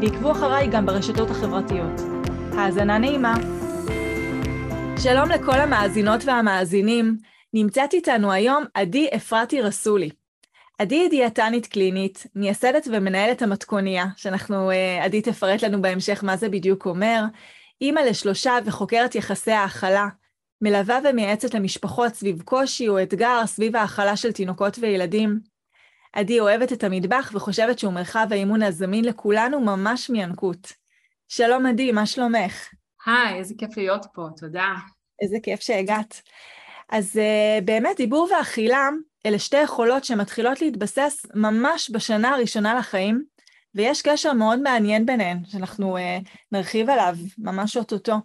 ועקבו אחריי גם ברשתות החברתיות. האזנה נעימה. שלום לכל המאזינות והמאזינים. נמצאת איתנו היום עדי אפרתי רסולי. עדי היא דיאטנית קלינית, מייסדת ומנהלת המתכוניה, שאנחנו, אה, עדי תפרט לנו בהמשך מה זה בדיוק אומר, אימא לשלושה וחוקרת יחסי האכלה, מלווה ומייעצת למשפחות סביב קושי או אתגר סביב האכלה של תינוקות וילדים. עדי אוהבת את המטבח וחושבת שהוא מרחב האימון הזמין לכולנו ממש מינקות. שלום עדי, מה שלומך? היי, איזה כיף להיות פה, תודה. איזה כיף שהגעת. אז uh, באמת, דיבור ואכילה אלה שתי יכולות שמתחילות להתבסס ממש בשנה הראשונה לחיים, ויש קשר מאוד מעניין ביניהן, שאנחנו uh, נרחיב עליו ממש אוטוטו.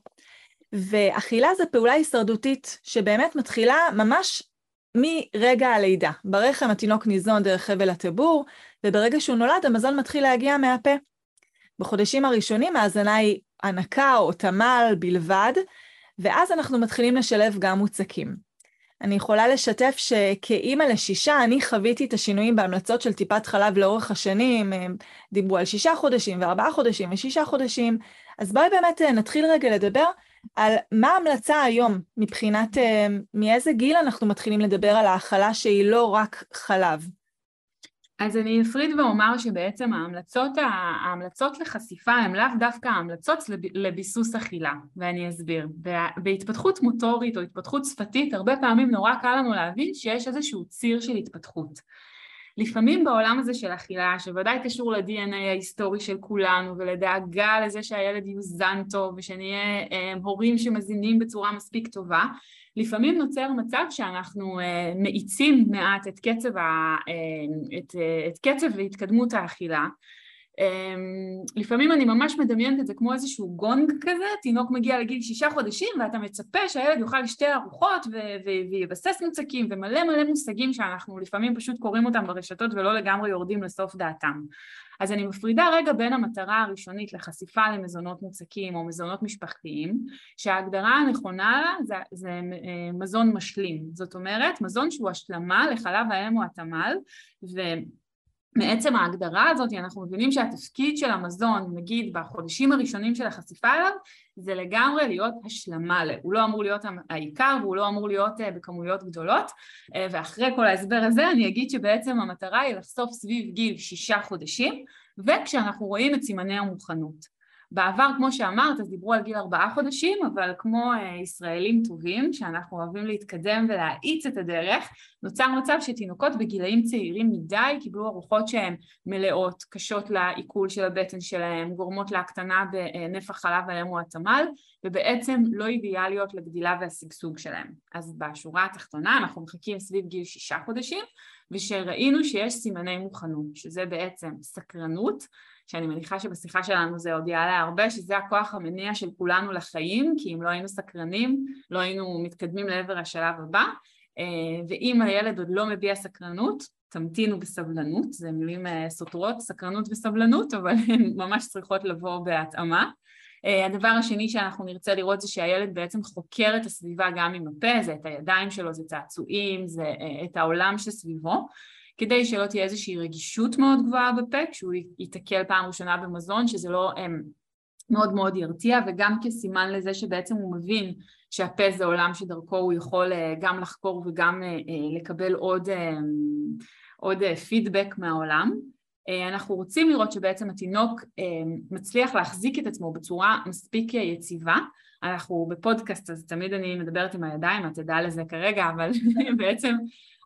ואכילה זה פעולה הישרדותית שבאמת מתחילה ממש מרגע הלידה. ברחם התינוק ניזון דרך חבל הטבור, וברגע שהוא נולד המזון מתחיל להגיע מהפה. בחודשים הראשונים ההזנה היא הנקה או תמ"ל בלבד, ואז אנחנו מתחילים לשלב גם מוצקים. אני יכולה לשתף שכאימא לשישה, אני חוויתי את השינויים בהמלצות של טיפת חלב לאורך השנים, דיברו על שישה חודשים וארבעה חודשים ושישה חודשים, אז בואי באמת נתחיל רגע לדבר על מה ההמלצה היום מבחינת אה, מאיזה גיל אנחנו מתחילים לדבר על האכלה שהיא לא רק חלב. אז אני אפריד ואומר שבעצם ההמלצות, ההמלצות לחשיפה הן לאו דווקא ההמלצות לביסוס אכילה, ואני אסביר. בהתפתחות מוטורית או התפתחות שפתית, הרבה פעמים נורא קל לנו להבין שיש איזשהו ציר של התפתחות. לפעמים בעולם הזה של אכילה, שוודאי קשור ל-DNA ההיסטורי של כולנו ולדאגה לזה שהילד יוזן טוב ושנהיה אה, הורים שמזינים בצורה מספיק טובה, לפעמים נוצר מצב שאנחנו אה, מאיצים מעט את קצב, ה, אה, את, אה, את קצב והתקדמות האכילה לפעמים אני ממש מדמיינת את זה כמו איזשהו גונג כזה, תינוק מגיע לגיל שישה חודשים ואתה מצפה שהילד יאכל שתי ארוחות ויבסס מוצקים ומלא מלא מושגים שאנחנו לפעמים פשוט קוראים אותם ברשתות ולא לגמרי יורדים לסוף דעתם. אז אני מפרידה רגע בין המטרה הראשונית לחשיפה למזונות מוצקים או מזונות משפחתיים, שההגדרה הנכונה לה זה, זה אה, מזון משלים, זאת אומרת מזון שהוא השלמה לחלב האם או התמ"ל מעצם ההגדרה הזאת אנחנו מבינים שהתפקיד של המזון, נגיד בחודשים הראשונים של החשיפה אליו, זה לגמרי להיות השלמה, הוא לא אמור להיות העיקר והוא לא אמור להיות אה, בכמויות גדולות. אה, ואחרי כל ההסבר הזה אני אגיד שבעצם המטרה היא לחשוף סביב גיל שישה חודשים וכשאנחנו רואים את סימני המוכנות בעבר, כמו שאמרת, אז דיברו על גיל ארבעה חודשים, אבל כמו uh, ישראלים טובים, שאנחנו אוהבים להתקדם ולהאיץ את הדרך, נוצר מצב שתינוקות בגילאים צעירים מדי קיבלו ארוחות שהן מלאות, קשות לעיכול של הבטן שלהם, גורמות להקטנה בנפח חלב האם או התמ"ל, ובעצם לא אידיאליות לגדילה והשגשוג שלהם. אז בשורה התחתונה אנחנו מחכים סביב גיל שישה חודשים, ושראינו שיש סימני מוכנות, שזה בעצם סקרנות, שאני מניחה שבשיחה שלנו זה עוד יעלה הרבה, שזה הכוח המניע של כולנו לחיים, כי אם לא היינו סקרנים, לא היינו מתקדמים לעבר השלב הבא, אה, ואם הילד עוד לא מביע סקרנות, תמתינו בסבלנות, זה מילים אה, סותרות, סקרנות וסבלנות, אבל הן ממש צריכות לבוא בהתאמה. אה, הדבר השני שאנחנו נרצה לראות זה שהילד בעצם חוקר את הסביבה גם עם הפה, זה את הידיים שלו, זה צעצועים, זה את העולם שסביבו, כדי שלא תהיה איזושהי רגישות מאוד גבוהה בפה כשהוא ייתקל פעם ראשונה במזון, שזה לא הם, מאוד מאוד ירתיע, וגם כסימן לזה שבעצם הוא מבין שהפה זה עולם שדרכו הוא יכול אה, גם לחקור וגם אה, אה, לקבל עוד, עוד פידבק מהעולם. אנחנו רוצים לראות שבעצם התינוק מצליח להחזיק את עצמו בצורה מספיק יציבה. אנחנו בפודקאסט אז תמיד אני מדברת עם הידיים, את תדע לזה כרגע, אבל בעצם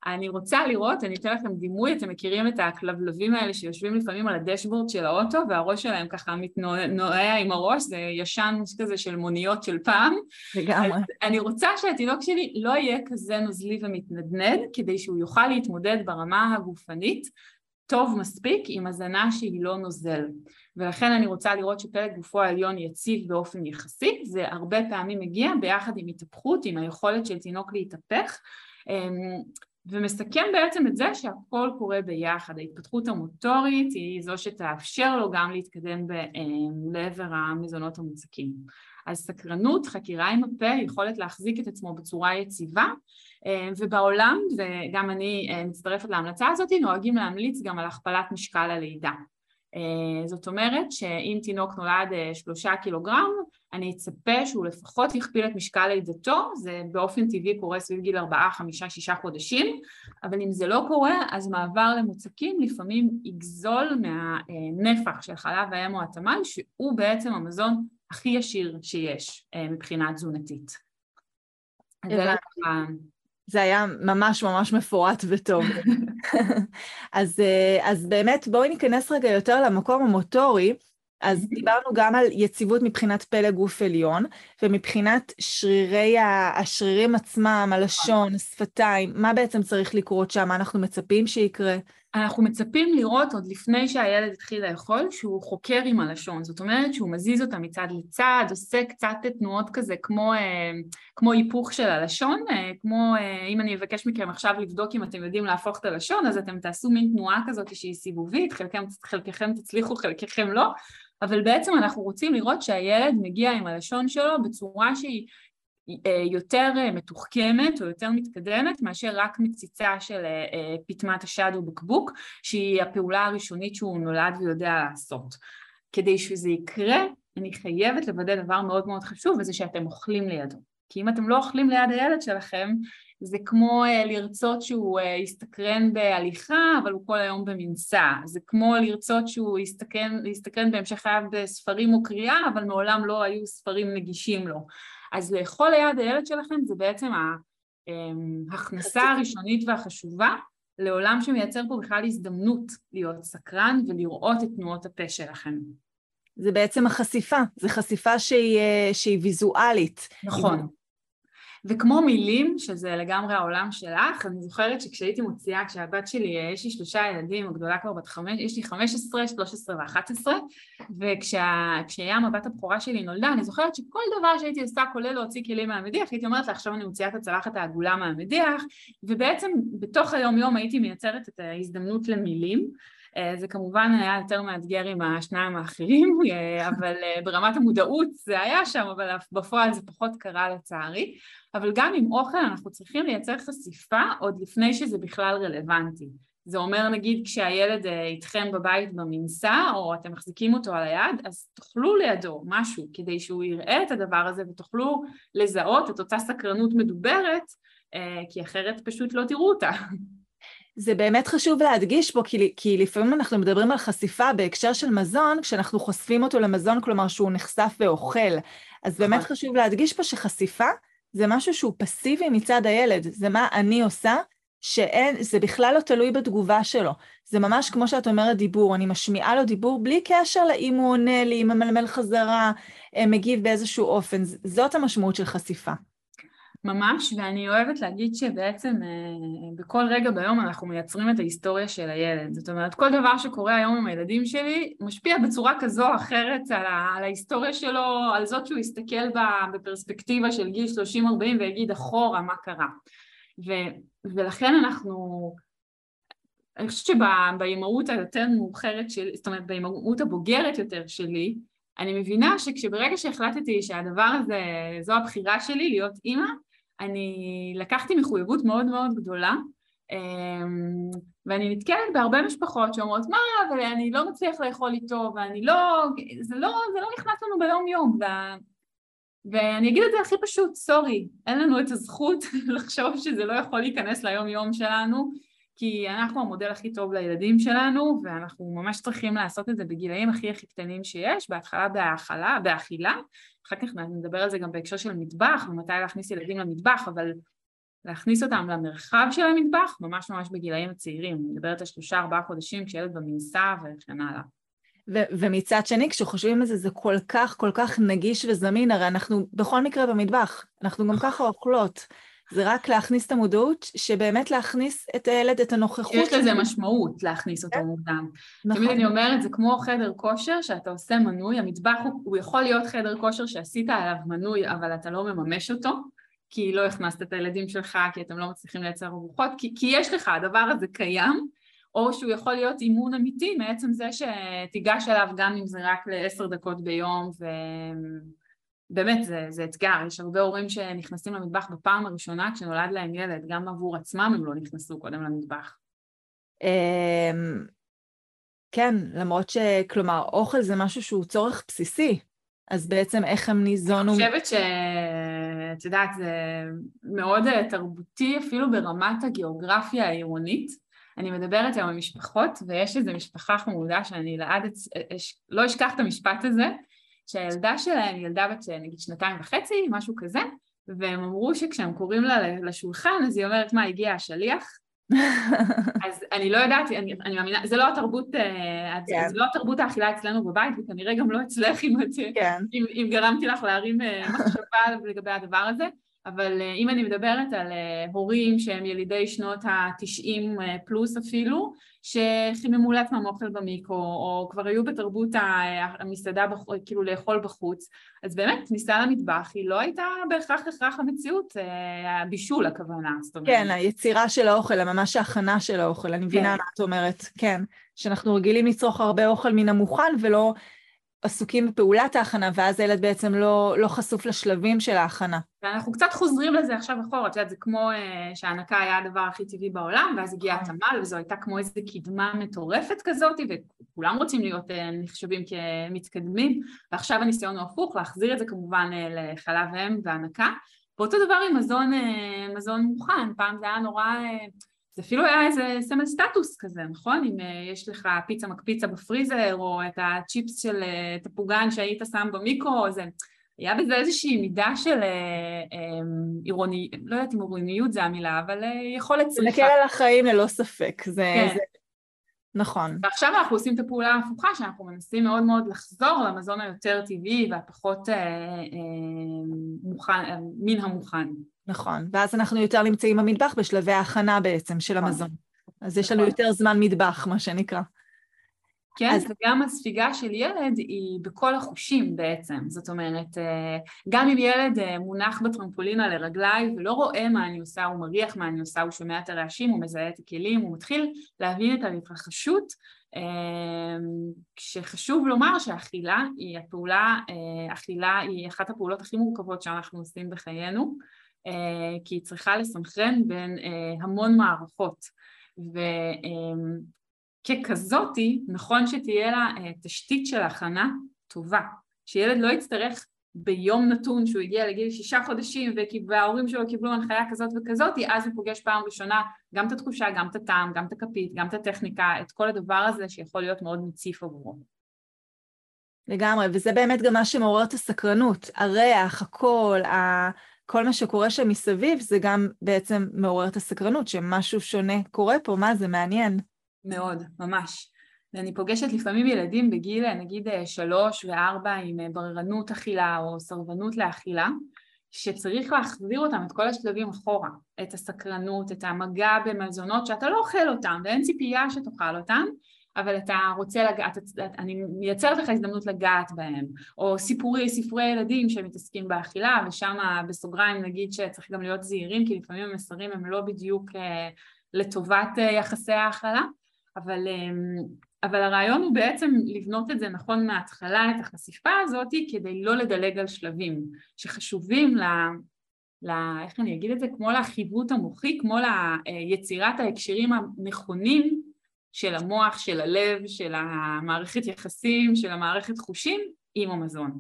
אני רוצה לראות, אני אתן לכם דימוי, אתם מכירים את הכלבלבים האלה שיושבים לפעמים על הדשבורד של האוטו והראש שלהם ככה מתנועע עם הראש, זה ישן כזה של מוניות של פעם. לגמרי. אני רוצה שהתינוק שלי לא יהיה כזה נוזלי ומתנדנד, כדי שהוא יוכל להתמודד ברמה הגופנית טוב מספיק עם הזנה שהיא לא נוזל. ולכן אני רוצה לראות שפלג גופו העליון יציב באופן יחסי, זה הרבה פעמים מגיע ביחד עם התהפכות, עם היכולת של תינוק להתהפך. אמ, ומסכם בעצם את זה שהכל קורה ביחד, ההתפתחות המוטורית היא זו שתאפשר לו גם להתקדם אמ, לעבר המזונות המוצקים. אז סקרנות, חקירה עם הפה, יכולת להחזיק את עצמו בצורה יציבה ובעולם, וגם אני אה, מצטרפת להמלצה הזאת, נוהגים להמליץ גם על הכפלת משקל הלידה. אה, זאת אומרת שאם תינוק נולד אה, שלושה קילוגרם, אני אצפה שהוא לפחות יכפיל את משקל לידתו, זה באופן טבעי קורה סביב גיל ארבעה, חמישה, שישה חודשים, אבל אם זה לא קורה, אז מעבר למוצקים לפעמים יגזול מהנפח של חלב האם או התמ"ל, שהוא בעצם המזון הכי ישיר שיש אה, מבחינה תזונתית. זה היה ממש ממש מפורט וטוב. אז, אה, אז באמת בואי ניכנס רגע יותר למקום המוטורי. אז דיברנו גם על יציבות מבחינת פלג גוף עליון, ומבחינת שרירי השרירים עצמם, הלשון, השפתיים, מה בעצם צריך לקרות שם? מה אנחנו מצפים שיקרה? אנחנו מצפים לראות עוד לפני שהילד התחיל לאכול שהוא חוקר עם הלשון, זאת אומרת שהוא מזיז אותה מצד לצד, עושה קצת תנועות כזה כמו, אה, כמו היפוך של הלשון, אה, כמו אה, אם אני אבקש מכם עכשיו לבדוק אם אתם יודעים להפוך את הלשון, אז אתם תעשו מין תנועה כזאת שהיא סיבובית, חלקם, חלקכם תצליחו, חלקכם לא, אבל בעצם אנחנו רוצים לראות שהילד מגיע עם הלשון שלו בצורה שהיא יותר אה, מתוחכמת או יותר מתקדמת מאשר רק מציצה של אה, פטמת השד או בקבוק שהיא הפעולה הראשונית שהוא נולד ויודע לעשות. כדי שזה יקרה אני חייבת לוודא דבר מאוד מאוד חשוב וזה שאתם אוכלים לידו. כי אם אתם לא אוכלים ליד הילד שלכם זה כמו לרצות שהוא יסתקרן בהליכה אבל הוא כל היום במנסה, זה כמו לרצות שהוא יסתקרן, יסתקרן בהמשך חייו בספרים או קריאה אבל מעולם לא היו ספרים נגישים לו אז לאכול ליד הילד שלכם זה בעצם ההכנסה הראשונית והחשובה לעולם שמייצר פה בכלל הזדמנות להיות סקרן ולראות את תנועות הפה שלכם. זה בעצם החשיפה, זו חשיפה שהיא, אה, שהיא ויזואלית. נכון. וכמו מילים, שזה לגמרי העולם שלך, אני זוכרת שכשהייתי מוציאה, כשהבת שלי, יש לי שלושה ילדים, הגדולה כבר בת חמש, יש לי חמש עשרה, שלוש עשרה ואחת עשרה, וכשהיה המבט הבכורה שלי נולדה, אני זוכרת שכל דבר שהייתי עושה, כולל להוציא כלים מהמדיח, הייתי אומרת לה, עכשיו אני מוציאה את הצלחת העגולה מהמדיח, ובעצם בתוך היום יום הייתי מייצרת את ההזדמנות למילים, זה כמובן היה יותר מאתגר עם השניים האחרים, אה, אבל אה, ברמת המודעות זה היה שם, אבל בפועל זה פחות קרה לצערי. אבל גם עם אוכל אנחנו צריכים לייצר חשיפה עוד לפני שזה בכלל רלוונטי. זה אומר נגיד כשהילד איתכם בבית במנסה או אתם מחזיקים אותו על היד אז תאכלו לידו משהו כדי שהוא יראה את הדבר הזה ותוכלו לזהות את אותה סקרנות מדוברת כי אחרת פשוט לא תראו אותה. זה באמת חשוב להדגיש פה, כי, כי לפעמים אנחנו מדברים על חשיפה בהקשר של מזון, כשאנחנו חושפים אותו למזון, כלומר שהוא נחשף ואוכל. אז באמת נכון. חשוב להדגיש פה שחשיפה זה משהו שהוא פסיבי מצד הילד, זה מה אני עושה, שאין, זה בכלל לא תלוי בתגובה שלו. זה ממש כמו שאת אומרת דיבור, אני משמיעה לו דיבור בלי קשר לאם הוא עונה לי, אם ממלמל חזרה, אה, מגיב באיזשהו אופן. זאת המשמעות של חשיפה. ממש, ואני אוהבת להגיד שבעצם אה, בכל רגע ביום אנחנו מייצרים את ההיסטוריה של הילד. זאת אומרת, כל דבר שקורה היום עם הילדים שלי משפיע בצורה כזו או אחרת על, ה- על ההיסטוריה שלו, על זאת שהוא יסתכל בה בפרספקטיבה של גיל 30-40 ויגיד אחורה מה קרה. ו- ולכן אנחנו... אני חושבת שבאימהות היותר מאוחרת שלי, זאת אומרת באימהות הבוגרת יותר שלי, אני מבינה שכשברגע שהחלטתי שהדבר הזה, זו הבחירה שלי, להיות אימא, אני לקחתי מחויבות מאוד מאוד גדולה אמ, ואני נתקלת בהרבה משפחות שאומרות מה אבל אני לא מצליח לאכול איתו ואני לא, זה לא, זה לא נכנס לנו ביום יום. ו... ואני אגיד את זה הכי פשוט, סורי, אין לנו את הזכות לחשוב שזה לא יכול להיכנס ליום יום שלנו כי אנחנו המודל הכי טוב לילדים שלנו ואנחנו ממש צריכים לעשות את זה בגילאים הכי הכי קטנים שיש, בהתחלה בהאכלה, באכילה, אחר כך נדבר על זה גם בהקשר של מטבח ומתי להכניס ילדים למטבח, אבל להכניס אותם למרחב של המטבח ממש ממש בגילאים הצעירים, אני מדברת על שלושה ארבעה חודשים כשילד במנסה וכן הלאה. ו- ומצד שני, כשחושבים על זה, זה כל כך כל כך נגיש וזמין, הרי אנחנו בכל מקרה במטבח, אנחנו גם ככה אוכלות. זה רק להכניס את המודעות, שבאמת להכניס את הילד, את הנוכחות. יש לזה משמעות להכניס אותו כן. מוקדם. נכון. תמיד אני אומרת, זה כמו חדר כושר שאתה עושה מנוי, המטבח הוא, הוא יכול להיות חדר כושר שעשית עליו מנוי, אבל אתה לא מממש אותו, כי לא הכנסת את הילדים שלך, כי אתם לא מצליחים לייצר ארוחות, כי, כי יש לך, הדבר הזה קיים, או שהוא יכול להיות אימון אמיתי מעצם זה שתיגש אליו גם אם זה רק לעשר דקות ביום, ו... באמת, זה, זה אתגר, יש הרבה הורים שנכנסים למטבח בפעם הראשונה כשנולד להם ילד, גם עבור עצמם הם לא נכנסו קודם למטבח. אמ, כן, למרות שכלומר, אוכל זה משהו שהוא צורך בסיסי, אז בעצם איך הם ניזונו... אני חושבת שאת יודעת, זה מאוד אה, תרבותי אפילו ברמת הגיאוגרפיה העירונית. אני מדברת היום עם משפחות, ויש איזו משפחה חמודה שאני לעד, לא אשכח את המשפט הזה, שהילדה שלהם ילדה בת נגיד שנתיים וחצי, משהו כזה, והם אמרו שכשהם קוראים לה לשולחן, אז היא אומרת, מה, הגיע השליח? אז אני לא ידעתי, אני, אני מאמינה, זה לא התרבות, אה, כן. זה לא התרבות האכילה אצלנו בבית, וכנראה גם לא אצלך אם, כן. אם, אם גרמתי לך להרים אה, מחשבה לגבי הדבר הזה. אבל אה, אם אני מדברת על אה, הורים שהם ילידי שנות ה-90 אה, פלוס אפילו, שחיממו לעצמם אוכל במיקרו, או כבר היו בתרבות המסעדה, כאילו לאכול בחוץ, אז באמת כניסה למטבח היא לא הייתה בהכרח הכרח המציאות, הבישול הכוונה, זאת אומרת. כן, היצירה של האוכל, ממש ההכנה של האוכל, אני מבינה כן. מה את אומרת, כן, שאנחנו רגילים לצרוך הרבה אוכל מן המוכן ולא עסוקים בפעולת ההכנה, ואז הילד בעצם לא, לא חשוף לשלבים של ההכנה. ואנחנו קצת חוזרים לזה עכשיו אחורה, את יודעת, זה כמו uh, שההנקה היה הדבר הכי טבעי בעולם, ואז הגיע נכון. התמ"ל, וזו הייתה כמו איזו קדמה מטורפת כזאת, וכולם רוצים להיות uh, נחשבים כמתקדמים, ועכשיו הניסיון הוא הפוך, להחזיר את זה כמובן uh, לחלב אם והנקה. ואותו דבר עם מזון, uh, מזון מוכן, פעם זה היה נורא... Uh, זה אפילו היה איזה סמל סטטוס כזה, נכון? אם uh, יש לך פיצה מקפיצה בפריזר, או את הצ'יפס של תפוגן שהיית שם במיקרו, זה... היה בזה איזושהי מידה של עירוני, לא יודעת אם עירוניות זה המילה, אבל יכולת צריכה. זה נקל על החיים ללא ספק, זה, כן. זה נכון. ועכשיו אנחנו עושים את הפעולה ההפוכה, שאנחנו מנסים מאוד מאוד לחזור למזון היותר טבעי והפחות אה, אה, מוכן, אה, מן המוכן. נכון, ואז אנחנו יותר נמצאים במטבח בשלבי ההכנה בעצם של נכון. המזון. אז יש לנו נכון. יותר זמן מטבח, מה שנקרא. כן, אז... וגם הספיגה של ילד היא בכל החושים בעצם, זאת אומרת, אה, גם אם ילד אה, מונח בטרמפולינה לרגליי ולא רואה מה אני עושה, הוא מריח מה אני עושה, הוא שומע את הרעשים, הוא מזהה את הכלים, הוא מתחיל להבין את ההתרחשות, אה, כשחשוב לומר שאכילה היא הפעולה, אכילה היא אחת הפעולות הכי מורכבות שאנחנו עושים בחיינו, כי היא צריכה לסנכרן בין המון מערכות. ו... ככזאתי, נכון שתהיה לה אה, תשתית של הכנה טובה, שילד לא יצטרך ביום נתון שהוא הגיע לגיל שישה חודשים וההורים שלו קיבלו הנחיה כזאת וכזאת, אז הוא פוגש פעם ראשונה גם את התחושה, גם את הטעם, גם את הכפית, גם את הטכניקה, את כל הדבר הזה שיכול להיות מאוד מציף עבורו. לגמרי, וזה באמת גם מה שמעורר את הסקרנות, הריח, הקול. כל מה שקורה שם מסביב, זה גם בעצם מעורר את הסקרנות, שמשהו שונה קורה פה, מה זה מעניין. מאוד, ממש. ואני פוגשת לפעמים ילדים בגיל נגיד שלוש וארבע עם אה, בררנות אכילה או סרבנות לאכילה, שצריך להחזיר אותם את כל השלבים אחורה, את הסקרנות, את המגע במזונות שאתה לא אוכל אותם ואין ציפייה שתאכל אותם, אבל אתה רוצה לגעת, אני מייצרת לך הזדמנות לגעת בהם, או סיפורי, ספרי ילדים שמתעסקים באכילה, ושם בסוגריים נגיד שצריך גם להיות זהירים, כי לפעמים המסרים הם לא בדיוק אה, לטובת אה, יחסי ההאכלה, אבל, אמ, אבל הרעיון הוא בעצם לבנות את זה נכון מההתחלה, את החשיפה הזאת, כדי לא לדלג על שלבים שחשובים ל... ל... איך אני אגיד את זה? כמו לחיווט המוחי, כמו ליצירת ההקשרים הנכונים של המוח, של הלב, של המערכת יחסים, של המערכת חושים עם המזון.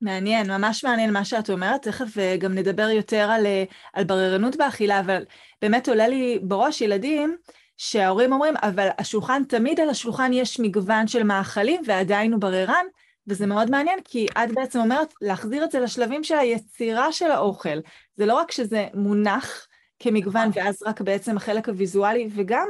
מעניין, ממש מעניין מה שאת אומרת, תכף אה, גם נדבר יותר על, אה, על בררנות באכילה, אבל באמת עולה לי בראש ילדים שההורים אומרים, אבל השולחן, תמיד על השולחן יש מגוון של מאכלים ועדיין הוא בררן, וזה מאוד מעניין, כי את בעצם אומרת להחזיר את זה לשלבים של היצירה של האוכל. זה לא רק שזה מונח כמגוון, ואז רק בעצם החלק הוויזואלי וגם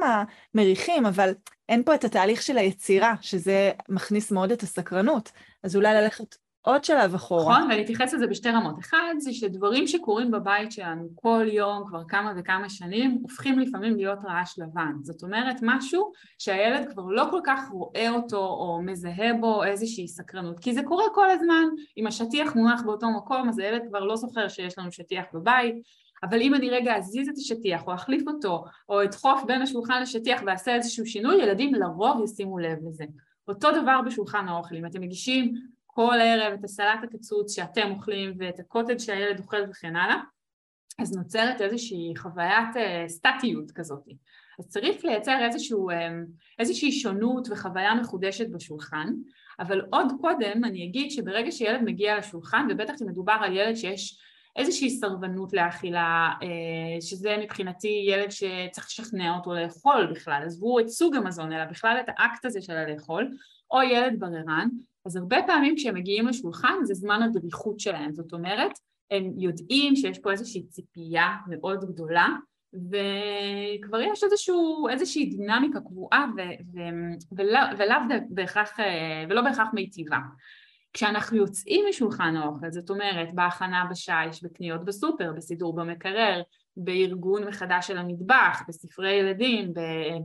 המריחים, אבל אין פה את התהליך של היצירה, שזה מכניס מאוד את הסקרנות. אז אולי ללכת עוד שלב אחורה. נכון, ואני אתייחס לזה בשתי רמות. אחד, זה שדברים שקורים בבית שלנו כל יום, כבר כמה וכמה שנים, הופכים לפעמים להיות רעש לבן. זאת אומרת, משהו שהילד כבר לא כל כך רואה אותו או מזהה בו איזושהי סקרנות. כי זה קורה כל הזמן, אם השטיח מונח באותו מקום, אז הילד כבר לא זוכר שיש לנו שטיח בבית. אבל אם אני רגע אזיז את השטיח או אחליף אותו, או אדחוף בין השולחן לשטיח ואעשה איזשהו שינוי, ילדים לרוב ישימו לב לזה. אותו דבר בשולחן האוכל, אם אתם מגישים כל ערב את הסלט הקצוץ שאתם אוכלים ואת הקוטג' שהילד אוכל וכן הלאה, אז נוצרת איזושהי חוויית uh, סטטיות כזאת. אז צריך לייצר איזשהו, um, איזושהי שונות וחוויה מחודשת בשולחן, אבל עוד קודם אני אגיד שברגע שילד מגיע לשולחן, ובטח אם מדובר על ילד שיש איזושהי סרבנות לאכילה, uh, שזה מבחינתי ילד שצריך לשכנע אותו לאכול בכלל, עזבו את סוג המזון, אלא בכלל את האקט הזה של הלאכול, או ילד בררן, אז הרבה פעמים כשהם מגיעים לשולחן זה זמן הדריכות שלהם, זאת אומרת, הם יודעים שיש פה איזושהי ציפייה מאוד גדולה וכבר יש איזשהו, איזושהי דינמיקה קבועה ו, ו, ולא, ולאו בהכרח, ולא בהכרח מיטיבה. כשאנחנו יוצאים משולחן האוכל, זאת אומרת בהכנה בשיש, בקניות בסופר, בסידור במקרר, בארגון מחדש של המטבח, בספרי ילדים,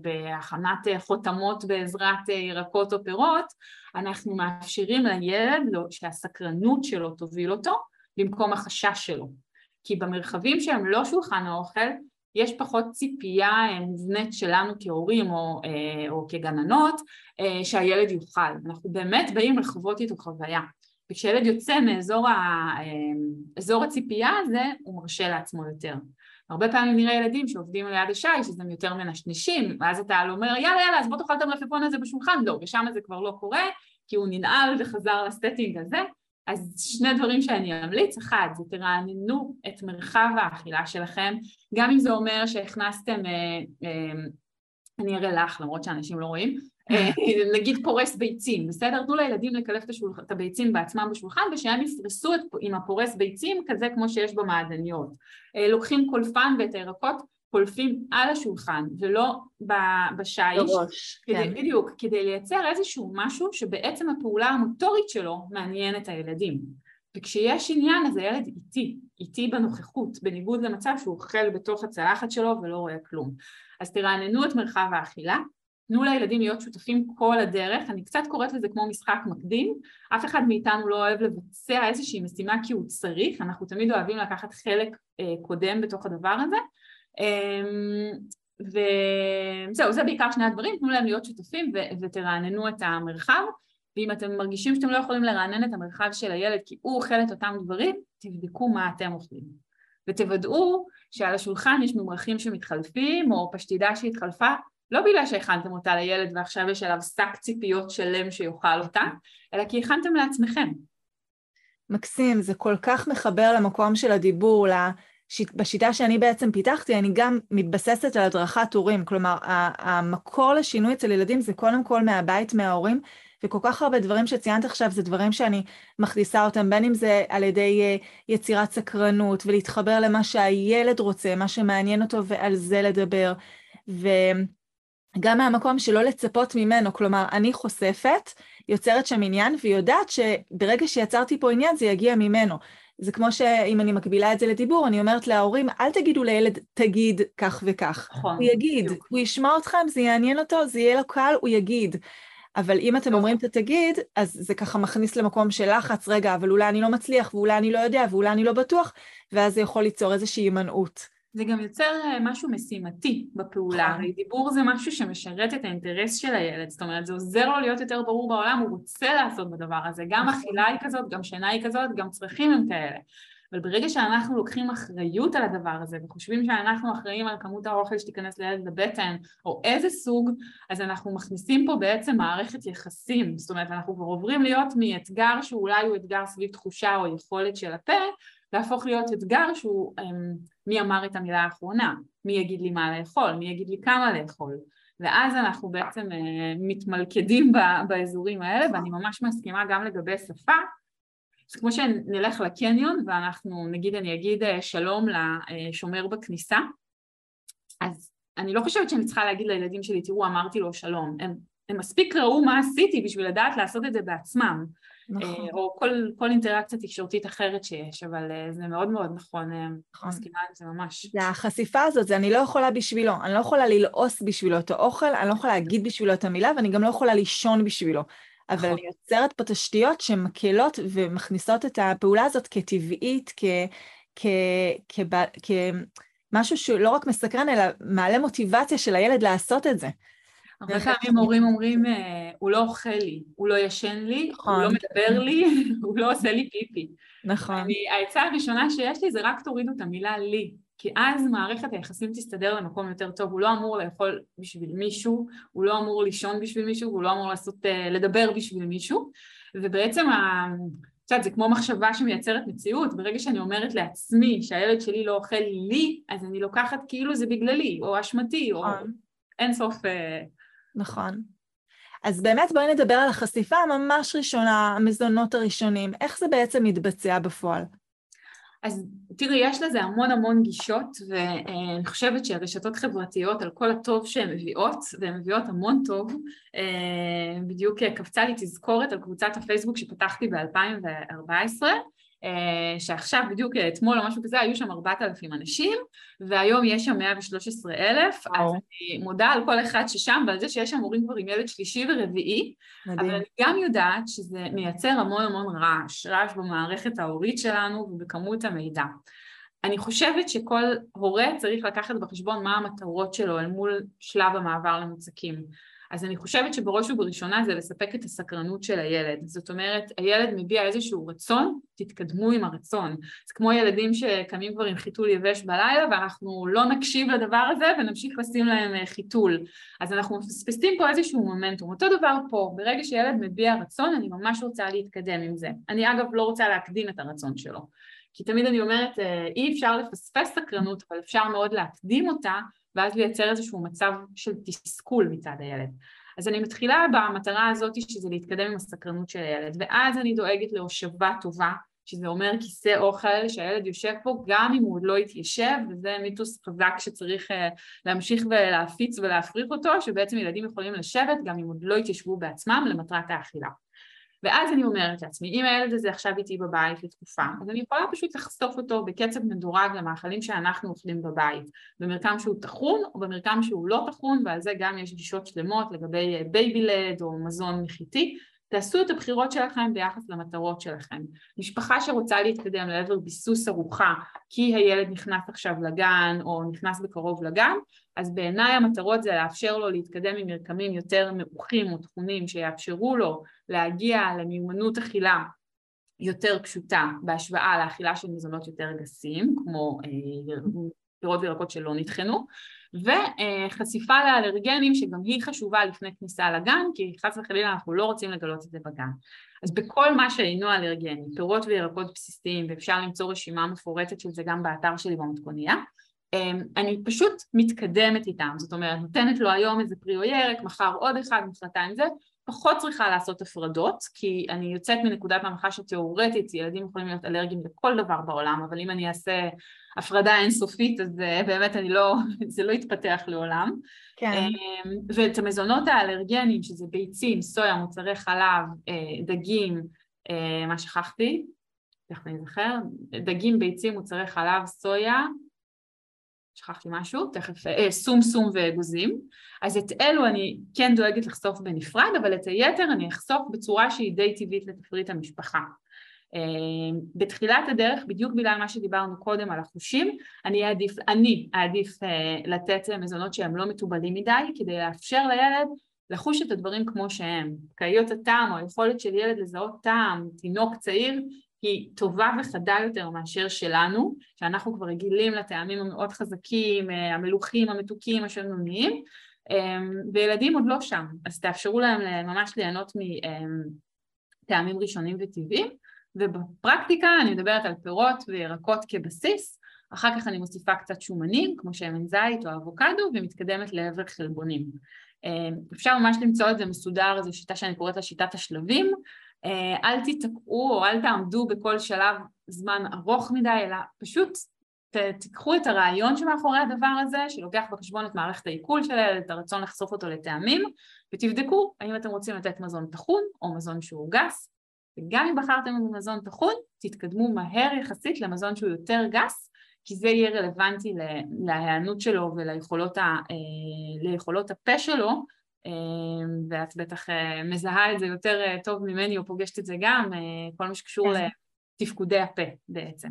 בהכנת חותמות בעזרת ירקות או פירות, אנחנו מאפשרים לילד שהסקרנות שלו תוביל אותו במקום החשש שלו. כי במרחבים שהם לא שולחן האוכל, יש פחות ציפייה מובנית שלנו כהורים או, או כגננות שהילד יוכל. אנחנו באמת באים לחוות איתו חוויה. וכשילד יוצא מאזור ה, הציפייה הזה, הוא מרשה לעצמו יותר. הרבה פעמים נראה ילדים שעובדים ליד השי, שזה הם יותר מנשנשים, ואז אתה אומר, יאללה יאללה, אז בוא תאכל את המלפפון הזה בשולחן, לא, ושם זה כבר לא קורה, כי הוא ננעל וחזר לסטטינג הזה. אז שני דברים שאני אמליץ, אחד, זה תרעננו את מרחב האכילה שלכם, גם אם זה אומר שהכנסתם, אה, אה, אני אראה לך למרות שאנשים לא רואים, אה, נגיד פורס ביצים, בסדר? תנו לילדים לקלף את, השולח... את הביצים בעצמם בשולחן ושהם יפרסו את... עם הפורס ביצים כזה כמו שיש במעדניות. אה, לוקחים קולפן ואת הירקות קולפים על השולחן ולא בשיש. בראש, כדי, כן. בדיוק, כדי לייצר איזשהו משהו שבעצם הפעולה המוטורית שלו מעניין את הילדים. וכשיש עניין אז הילד איטי, איטי בנוכחות, בניגוד למצב שהוא אוכל בתוך הצלחת שלו ולא רואה כלום. אז תרעננו את מרחב האכילה, תנו לילדים להיות שותפים כל הדרך, אני קצת קוראת לזה כמו משחק מקדים, אף אחד מאיתנו לא אוהב לבצע איזושהי משימה כי הוא צריך, אנחנו תמיד אוהבים לקחת חלק אה, קודם בתוך הדבר הזה, וזהו, זה בעיקר שני הדברים, תנו להם להיות שותפים ו- ותרעננו את המרחב, ואם אתם מרגישים שאתם לא יכולים לרענן את המרחב של הילד כי הוא אוכל את אותם דברים, תבדקו מה אתם אוכלים. ותוודאו שעל השולחן יש ממרחים שמתחלפים או פשטידה שהתחלפה לא בגלל שהכנתם אותה לילד ועכשיו יש עליו שק ציפיות שלם שיאכל אותה, אלא כי הכנתם לעצמכם. מקסים, זה כל כך מחבר למקום של הדיבור, בשיטה שאני בעצם פיתחתי, אני גם מתבססת על הדרכת הורים, כלומר, המקור לשינוי אצל ילדים זה קודם כל מהבית, מההורים, וכל כך הרבה דברים שציינת עכשיו זה דברים שאני מכניסה אותם, בין אם זה על ידי אה, יצירת סקרנות ולהתחבר למה שהילד רוצה, מה שמעניין אותו ועל זה לדבר. ו... גם מהמקום שלא לצפות ממנו, כלומר, אני חושפת, יוצרת שם עניין, ויודעת שברגע שיצרתי פה עניין זה יגיע ממנו. זה כמו שאם אני מקבילה את זה לדיבור, אני אומרת להורים, אל תגידו לילד, תגיד כך וכך. נכון. הוא יגיד, בדיוק. הוא ישמע אתכם, זה יעניין אותו, זה יהיה לו קל, הוא יגיד. אבל אם אתם אומרים את התגיד, אז זה ככה מכניס למקום של לחץ, רגע, אבל אולי אני לא מצליח, ואולי אני לא יודע, ואולי אני לא בטוח, ואז זה יכול ליצור איזושהי הימנעות. זה גם יוצר אה, משהו משימתי בפעולה, נכון. הרי דיבור זה משהו שמשרת את האינטרס של הילד, זאת אומרת זה עוזר לו להיות יותר ברור בעולם, הוא רוצה לעשות בדבר הזה, גם נכון. אכילה היא כזאת, גם שינה היא כזאת, גם צרכים הם כאלה. אבל ברגע שאנחנו לוקחים אחריות על הדבר הזה וחושבים שאנחנו אחראים על כמות האוכל שתיכנס לילד לבטן או איזה סוג, אז אנחנו מכניסים פה בעצם מערכת יחסים, זאת אומרת אנחנו כבר עוברים להיות מאתגר שאולי הוא אתגר סביב תחושה או יכולת של הפה להפוך להיות אתגר שהוא אמ, מי אמר את המילה האחרונה, מי יגיד לי מה לאכול, מי יגיד לי כמה לאכול? ואז אנחנו בעצם אה, מתמלכדים באזורים האלה ואני ממש מסכימה גם לגבי שפה. זה כמו שנלך לקניון ואנחנו נגיד אני אגיד אה, שלום לשומר בכניסה אז אני לא חושבת שאני צריכה להגיד לילדים שלי תראו אמרתי לו שלום. הם, הם מספיק ראו מה עשיתי בשביל לדעת לעשות את זה בעצמם. נכון. או כל, כל אינטראקציה תקשורתית אחרת שיש, אבל זה מאוד מאוד נכון, נכון. מסכימה עם זה ממש. זה החשיפה הזאת, זה אני לא יכולה בשבילו, אני לא יכולה ללעוס בשבילו את האוכל, אני לא יכולה להגיד בשבילו את המילה, ואני גם לא יכולה לישון בשבילו. אבל נכון. אני יוצרת פה תשתיות שמקלות ומכניסות את הפעולה הזאת כטבעית, כ... כ... כ... כ... משהו שלא רק מסקרן, אלא מעלה מוטיבציה של הילד לעשות את זה. הרבה פעמים הורים אומרים, אה, הוא לא אוכל לי, הוא לא ישן לי, נכון. הוא לא מדבר לי, הוא לא עושה לי פיפי. נכון. העצה הראשונה שיש לי זה רק תורידו את המילה לי, כי אז מערכת היחסים תסתדר למקום יותר טוב, הוא לא אמור לאכול בשביל מישהו, הוא לא אמור לישון בשביל מישהו, הוא לא אמור לעשות, אה, לדבר בשביל מישהו, ובעצם את יודעת, זה כמו מחשבה שמייצרת מציאות, ברגע שאני אומרת לעצמי שהילד שלי לא אוכל לי, אז אני לוקחת כאילו זה בגללי, או אשמתי, או נכון. אין סוף... אה, נכון. אז באמת בואי נדבר על החשיפה הממש ראשונה, המזונות הראשונים, איך זה בעצם מתבצע בפועל? אז תראי, יש לזה המון המון גישות, ואני חושבת שהרשתות חברתיות, על כל הטוב שהן מביאות, והן מביאות המון טוב, אה, בדיוק קפצה לי תזכורת על קבוצת הפייסבוק שפתחתי ב-2014, אה, שעכשיו בדיוק אתמול או משהו כזה היו שם 4,000 אנשים והיום יש שם 113 אלף. אז אני מודה על כל אחד ששם ועל זה שיש שם מורים כבר עם ילד שלישי ורביעי מדהים. אבל אני גם יודעת שזה מייצר המון המון רעש, רעש במערכת ההורית שלנו ובכמות המידע. אני חושבת שכל הורה צריך לקחת בחשבון מה המטרות שלו אל מול שלב המעבר למוצקים אז אני חושבת שבראש ובראשונה זה לספק את הסקרנות של הילד. זאת אומרת, הילד מביע איזשהו רצון, תתקדמו עם הרצון. זה כמו ילדים שקמים כבר עם חיתול יבש בלילה ואנחנו לא נקשיב לדבר הזה ונמשיך לשים להם אה, חיתול. אז אנחנו מפספסים פה איזשהו מומנטום. אותו דבר פה, ברגע שילד מביע רצון, אני ממש רוצה להתקדם עם זה. אני אגב לא רוצה להקדים את הרצון שלו. כי תמיד אני אומרת, אה, אי אפשר לפספס סקרנות, אבל אפשר מאוד להקדים אותה ואז לייצר איזשהו מצב של תסכול מצד הילד. אז אני מתחילה במטרה הזאת שזה להתקדם עם הסקרנות של הילד, ואז אני דואגת להושבה טובה, שזה אומר כיסא אוכל שהילד יושב פה גם אם הוא עוד לא התיישב, וזה מיתוס חזק שצריך אה, להמשיך ולהפיץ ולהפריך אותו, שבעצם ילדים יכולים לשבת גם אם עוד לא התיישבו בעצמם למטרת האכילה. ואז אני אומרת לעצמי, אם הילד הזה עכשיו איתי בבית לתקופה, אז אני יכולה פשוט לחשוף אותו בקצב מדורג למאכלים שאנחנו אוכלים בבית, במרקם שהוא טחון או במרקם שהוא לא טחון, ועל זה גם יש גישות שלמות לגבי baby-led או מזון מחיתי, תעשו את הבחירות שלכם ביחס למטרות שלכם. משפחה שרוצה להתקדם לעבר ביסוס ארוחה כי הילד נכנס עכשיו לגן או נכנס בקרוב לגן, אז בעיניי המטרות זה לאפשר לו להתקדם עם מרקמים יותר מעוכים או טחונים שיאפשרו לו להגיע למיומנות אכילה יותר פשוטה בהשוואה לאכילה של מזונות יותר גסים, כמו אה, פירות וירקות שלא נטחנו, וחשיפה לאלרגנים שגם היא חשובה לפני כניסה לגן, כי חס וחלילה אנחנו לא רוצים לגלות את זה בגן. אז בכל מה שאינו אלרגני, פירות וירקות בסיסיים, ואפשר למצוא רשימה מפורטת של זה גם באתר שלי במתכוניה, אמ, אני פשוט מתקדמת איתם, זאת אומרת נותנת לו היום איזה פרי או ירק, מחר עוד אחד, מחרתיים זה, פחות צריכה לעשות הפרדות, כי אני יוצאת מנקודת הנחה שתאורטית ילדים יכולים להיות אלרגיים לכל דבר בעולם, אבל אם אני אעשה הפרדה אינסופית אז אה, באמת אני לא, זה לא יתפתח לעולם. כן. אמ, ואת המזונות האלרגנים, שזה ביצים, סויה, מוצרי חלב, אה, דגים, אה, מה שכחתי? תכף אני אזכר, דגים, ביצים, מוצרי חלב, סויה, שכחתי משהו, תכף, אה, סום סום ואגוזים, אז את אלו אני כן דואגת לחשוף בנפרד, אבל את היתר אני אחשוף בצורה שהיא די טבעית לתפריט המשפחה. אה, בתחילת הדרך, בדיוק בגלל מה שדיברנו קודם על החושים, אני אעדיף, אני אעדיף אה, לתת מזונות שהם לא מתובלים מדי, כדי לאפשר לילד לחוש את הדברים כמו שהם. קהיות הטעם או היכולת של ילד לזהות טעם, תינוק צעיר, היא טובה וחדה יותר מאשר שלנו, שאנחנו כבר רגילים לטעמים המאוד חזקים, אה, המלוכים, המתוקים, השנוניים, אמ, וילדים עוד לא שם, אז תאפשרו להם ממש ליהנות מטעמים ראשונים וטבעיים, ובפרקטיקה אני מדברת על פירות וירקות כבסיס, אחר כך אני מוסיפה קצת שומנים, כמו שמן זית או אבוקדו, ומתקדמת לעבר חלבונים. אמ, אפשר ממש למצוא את זה מסודר, זו שיטה שאני קוראת לה שיטת השלבים, אל תיתקעו או אל תעמדו בכל שלב זמן ארוך מדי, אלא פשוט תיקחו את הרעיון שמאחורי הדבר הזה, שלוקח בחשבון את מערכת העיכול של הילד, את הרצון לחשוף אותו לטעמים, ותבדקו האם אתם רוצים לתת מזון טחון או מזון שהוא גס, וגם אם בחרתם במזון טחון, תתקדמו מהר יחסית למזון שהוא יותר גס, כי זה יהיה רלוונטי להיענות שלו וליכולות ה, אה, הפה שלו, אה, ואת בטח אה, מזהה את זה יותר טוב ממני או פוגשת את זה גם, כל מה שקשור כן. לתפקודי הפה בעצם.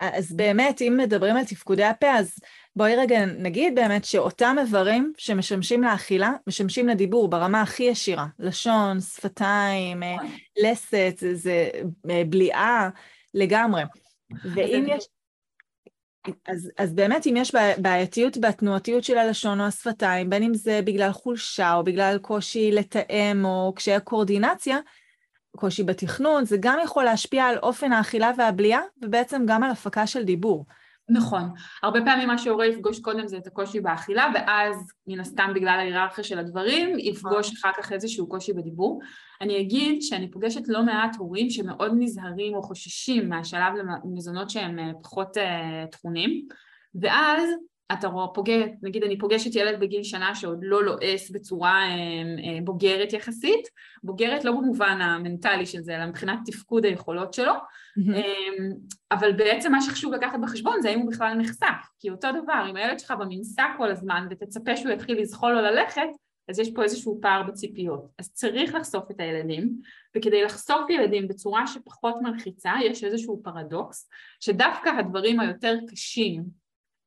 אז באמת, אם מדברים על תפקודי הפה, אז בואי רגע נגיד באמת שאותם איברים שמשמשים לאכילה, משמשים לדיבור ברמה הכי ישירה, לשון, שפתיים, נכון. לסת, זה, זה בליעה לגמרי. ואם יש... אז, אז באמת אם יש בעייתיות בתנועתיות של הלשון או השפתיים, בין אם זה בגלל חולשה או בגלל קושי לתאם או קשיי קואורדינציה, קושי בתכנון, זה גם יכול להשפיע על אופן האכילה והבליעה ובעצם גם על הפקה של דיבור. נכון. הרבה פעמים מה שהורה יפגוש קודם זה את הקושי באכילה, ואז מן הסתם בגלל ההיררכיה של הדברים, יפגוש אחר כך איזשהו קושי בדיבור. אני אגיד שאני פוגשת לא מעט הורים שמאוד נזהרים או חוששים מהשלב למזונות שהם אה, פחות uh, תכונים, ואז אתה רואה, פוגש, נגיד אני פוגשת ילד בגיל שנה שעוד לא לועס בצורה אה, אה, בוגרת יחסית, בוגרת לא במובן המנטלי של זה, אלא מבחינת תפקוד היכולות שלו, אה, אבל בעצם מה שחשוב לקחת בחשבון זה האם הוא בכלל נחשף, כי אותו דבר, אם הילד שלך במנסה כל הזמן ותצפה שהוא יתחיל לזחול או ללכת, אז יש פה איזשהו פער בציפיות. אז צריך לחשוף את הילדים, וכדי לחשוף ילדים בצורה שפחות מלחיצה, יש איזשהו פרדוקס, שדווקא הדברים היותר קשים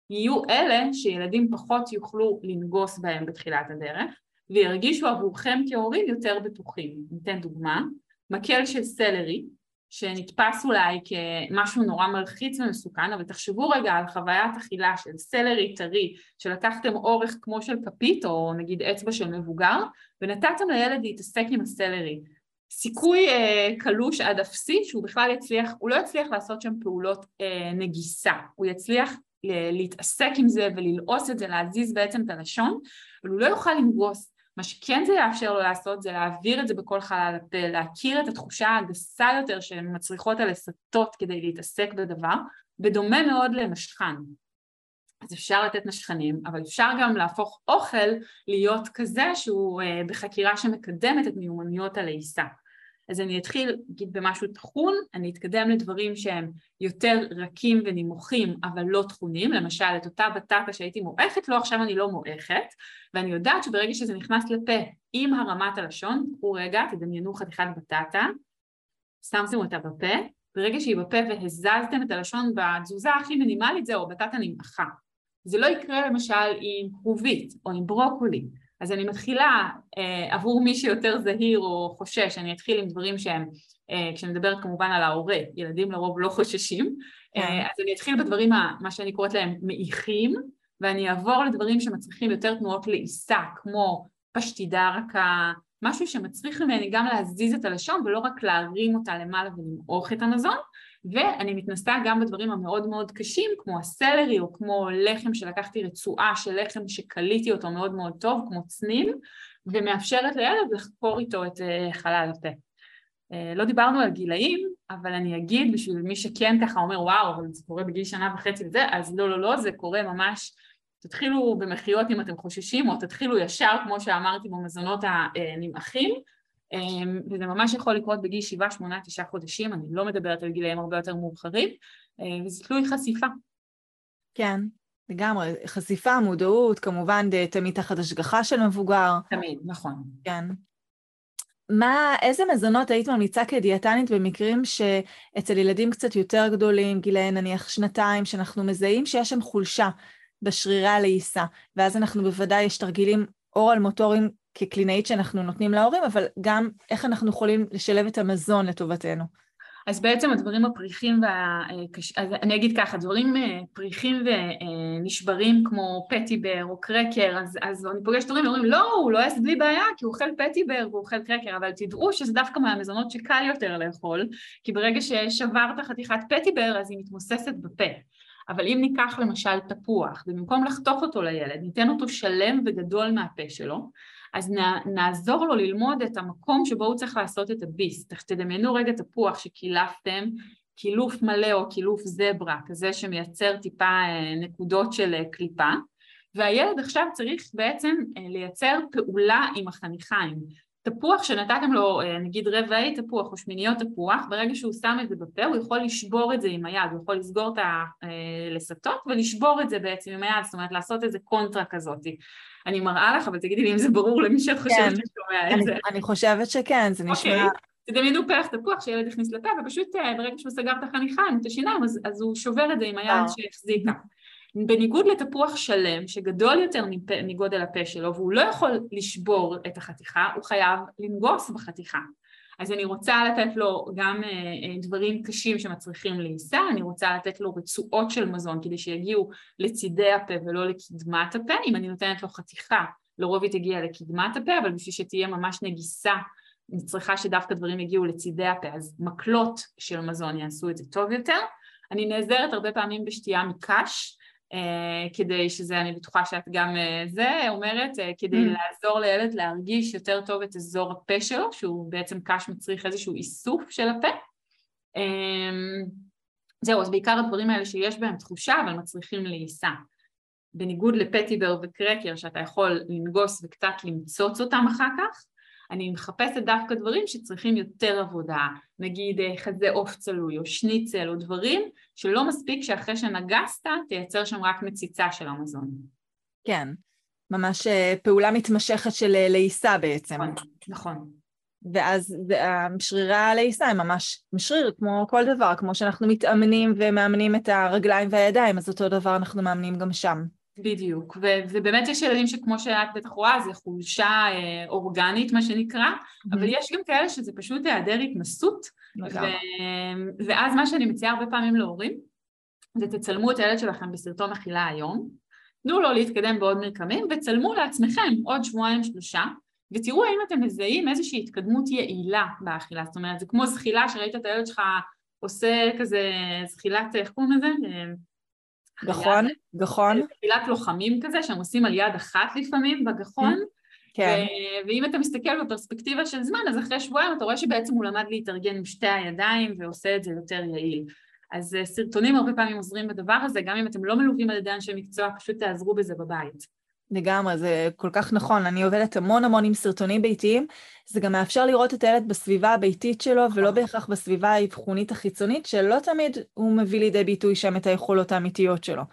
יהיו אלה שילדים פחות יוכלו לנגוס בהם בתחילת הדרך וירגישו עבורכם כהורים יותר בטוחים. ניתן דוגמה, מקל של סלרי שנתפס אולי כמשהו נורא מלחיץ ומסוכן, אבל תחשבו רגע על חוויית אכילה של סלרי טרי, שלקחתם אורך כמו של כפית או נגיד אצבע של מבוגר, ונתתם לילד להתעסק עם הסלרי. סיכוי אה, קלוש עד אפסי שהוא בכלל יצליח, הוא לא יצליח לעשות שם פעולות אה, נגיסה, הוא יצליח להתעסק עם זה וללעוס את זה, להזיז בעצם את הלשון, אבל הוא לא יוכל לנגוס. מה שכן זה יאפשר לו לעשות זה להעביר את זה בכל חלל הפה, להכיר את התחושה הגסה יותר שהן מצריכות הלסתות כדי להתעסק בדבר, בדומה מאוד למשכן. אז אפשר לתת נשכנים, אבל אפשר גם להפוך אוכל להיות כזה שהוא אה, בחקירה שמקדמת את מיומנויות הלעיסה. אז אני אתחיל, נגיד, במשהו טחון, אני אתקדם לדברים שהם יותר רכים ונמוכים, אבל לא טחונים, למשל, את אותה בטטה שהייתי מועכת לו, עכשיו אני לא מועכת, ואני יודעת שברגע שזה נכנס לפה עם הרמת הלשון, קחו רגע, תדמיינו חתיכת בטטה, שמתם אותה בפה, ברגע שהיא בפה והזזתם את הלשון בתזוזה הכי מינימלית, זהו, בטטה נמעכה. זה לא יקרה למשל עם כרובית או עם ברוקולי. אז אני מתחילה, אה, עבור מי שיותר זהיר או חושש, אני אתחיל עם דברים שהם, אה, כשאני מדברת כמובן על ההורה, ילדים לרוב לא חוששים, אה, כן. אז אני אתחיל בדברים, מה שאני קוראת להם מעיכים, ואני אעבור לדברים שמצריכים יותר תנועות לעיסה, כמו פשטידה רכה, משהו שמצריך ממני גם להזיז את הלשון ולא רק להרים אותה למעלה ולמעוך את המזון, ואני מתנסה גם בדברים המאוד מאוד קשים, כמו הסלרי או כמו לחם שלקחתי רצועה של לחם שקליתי אותו מאוד מאוד טוב, כמו צנים, ומאפשרת לילד לחקור איתו את אה, חלל הפה. אה, לא דיברנו על גילאים, אבל אני אגיד בשביל מי שכן ככה אומר וואו, אבל זה קורה בגיל שנה וחצי וזה, אז לא, לא, לא, זה קורה ממש, תתחילו במחיות אם אתם חוששים, או תתחילו ישר, כמו שאמרתי, במזונות הנמעכים, וזה ממש יכול לקרות בגיל שבעה, שמונה, תשעה חודשים, אני לא מדברת על גילאים הרבה יותר מאוחרים, אה, וזה תלוי חשיפה. כן, לגמרי. חשיפה, מודעות, כמובן תמיד תחת השגחה של מבוגר. תמיד, נכון. כן. מה, איזה מזונות היית ממליצה כדיאטנית במקרים שאצל ילדים קצת יותר גדולים, גילאי נניח שנתיים, שאנחנו מזהים שיש שם חולשה בשרירי הלעיסה, ואז אנחנו בוודאי, יש תרגילים אורל מוטוריים כקלינאית שאנחנו נותנים להורים, אבל גם איך אנחנו יכולים לשלב את המזון לטובתנו. אז בעצם הדברים הפריחים וה... אז אני אגיד ככה, דברים אה, פריחים ונשברים כמו פטיבר או קרקר, אז, אז אני פוגשת הורים ואומרים, לא, הוא לא לועס בלי בעיה, כי הוא אוכל פטיבר והוא אוכל קרקר, אבל תדעו שזה דווקא מהמזונות שקל יותר לאכול, כי ברגע ששברת חתיכת פטיבר אז היא מתמוססת בפה. אבל אם ניקח למשל תפוח, ובמקום לחתוך אותו לילד, ניתן אותו שלם וגדול מהפה שלו, אז נעזור לו ללמוד את המקום שבו הוא צריך לעשות את הביס. תדמיינו רגע תפוח שקילפתם קילוף מלא או קילוף זברה, כזה שמייצר טיפה נקודות של קליפה, והילד עכשיו צריך בעצם לייצר פעולה עם החניכיים. תפוח שנתתם לו נגיד רבעי תפוח או שמיניות תפוח, ברגע שהוא שם את זה בפה הוא יכול לשבור את זה עם היד, הוא יכול לסגור את הלסתות ולשבור את זה בעצם עם היד, זאת אומרת לעשות איזה קונטרה כזאת. אני מראה לך, אבל תגידי לי אם זה ברור למי שאת חושבת כן. ששומע את זה. אני חושבת שכן, זה נשמע... Okay. תדמיינו פרח תפוח שילד הכניס לפה, ופשוט ברגע שהוא סגר את החניכיים, את השיניים, אז, אז הוא שובר את זה עם היד שהחזיקה. בניגוד לתפוח שלם, שגדול יותר מגודל הפה שלו, והוא לא יכול לשבור את החתיכה, הוא חייב לנגוס בחתיכה. אז אני רוצה לתת לו גם אה, אה, דברים קשים שמצריכים לעיסה, אני רוצה לתת לו רצועות של מזון כדי שיגיעו לצידי הפה ולא לקדמת הפה, אם אני נותנת לו חתיכה, לרוב היא תגיע לקדמת הפה, אבל בשביל שתהיה ממש נגיסה, אני צריכה שדווקא דברים יגיעו לצידי הפה, אז מקלות של מזון יעשו את זה טוב יותר. אני נעזרת הרבה פעמים בשתייה מקש, כדי שזה, אני בטוחה שאת גם אה, זה אומרת, אה, כדי mm. לעזור לילד להרגיש יותר טוב את אזור הפה שלו, שהוא בעצם קש מצריך איזשהו איסוף של הפה. אמ, זהו, אז בעיקר הדברים האלה שיש בהם תחושה, אבל מצריכים לעיסה. בניגוד לפטיבר וקרקר, שאתה יכול לנגוס וקצת למצוץ אותם אחר כך, אני מחפשת דווקא דברים שצריכים יותר עבודה, נגיד אה, חזה עוף צלוי או שניצל או דברים שלא מספיק שאחרי שנגסת תייצר שם רק מציצה של המזון. כן, ממש אה, פעולה מתמשכת של אה, לעיסה בעצם. נכון, נכון. ואז שרירי הלעיסה הם ממש משריר כמו כל דבר, כמו שאנחנו מתאמנים ומאמנים את הרגליים והידיים, אז אותו דבר אנחנו מאמנים גם שם. בדיוק, ו- ובאמת יש ילדים שכמו שאת בטח רואה זה חולשה אה, אורגנית מה שנקרא, mm-hmm. אבל יש גם כאלה שזה פשוט היעדר התנסות, ו- ואז מה שאני מציעה הרבה פעמים להורים זה תצלמו את הילד שלכם בסרטון אכילה היום, תנו לו להתקדם בעוד מרקמים וצלמו לעצמכם עוד שבועיים שלושה ותראו האם אתם מזהים איזושהי התקדמות יעילה באכילה, זאת אומרת זה כמו זחילה שראית את הילד שלך עושה כזה זחילת, איך קוראים לזה? גחון, גחון. תפילת לוחמים כזה, שהם עושים על יד אחת לפעמים בגחון. כן. ו- ואם אתה מסתכל בפרספקטיבה של זמן, אז אחרי שבועיים אתה רואה שבעצם הוא למד להתארגן עם שתי הידיים ועושה את זה יותר יעיל. אז אה, סרטונים הרבה פעמים עוזרים בדבר הזה, גם אם אתם לא מלווים על ידי אנשי מקצוע, פשוט תעזרו בזה בבית. לגמרי, זה כל כך נכון. אני עובדת המון המון עם סרטונים ביתיים, זה גם מאפשר לראות את הילד בסביבה הביתית שלו, ולא בהכרח בסביבה האבחונית החיצונית, שלא תמיד הוא מביא לידי ביטוי שם את היכולות האמיתיות שלו.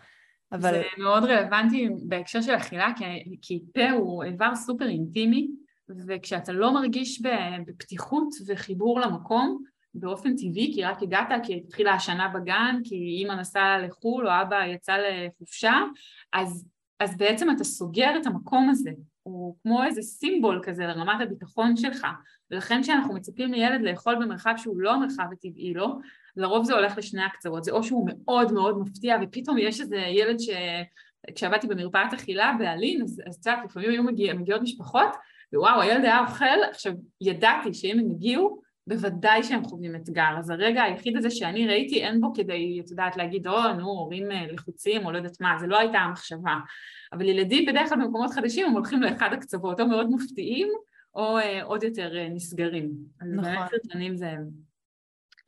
אבל... זה מאוד רלוונטי בהקשר של אכילה, כי, כי פה הוא איבר סופר אינטימי, וכשאתה לא מרגיש בפתיחות וחיבור למקום, באופן טבעי, כי רק הגעת, כי התחילה השנה בגן, כי אימא נסעה לחו"ל או אבא יצא לחופשה, אז אז בעצם אתה סוגר את המקום הזה, הוא כמו איזה סימבול כזה לרמת הביטחון שלך, ולכן כשאנחנו מצפים לילד לאכול במרחב שהוא לא המרחב הטבעי לו, לרוב זה הולך לשני הקצוות, זה או שהוא מאוד מאוד מפתיע ופתאום יש איזה ילד ש... כשעבדתי במרפאת אכילה באלין, אז את יודעת, לפעמים היו מגיע, מגיעות משפחות, ווואו, הילד היה אוכל, עכשיו ידעתי שאם הם הגיעו, בוודאי שהם חווים אתגר. אז הרגע היחיד הזה שאני ראיתי, אין בו כדי, את יודעת, להגיד, או, נו, הורים אה, לחוצים, או לא יודעת מה, זה לא הייתה המחשבה. אבל ילדים בדרך כלל במקומות חדשים הם הולכים לאחד הקצוות, או מאוד מפתיעים, או אה, עוד יותר אה, נסגרים. אז נכון. באמת סרטונים זה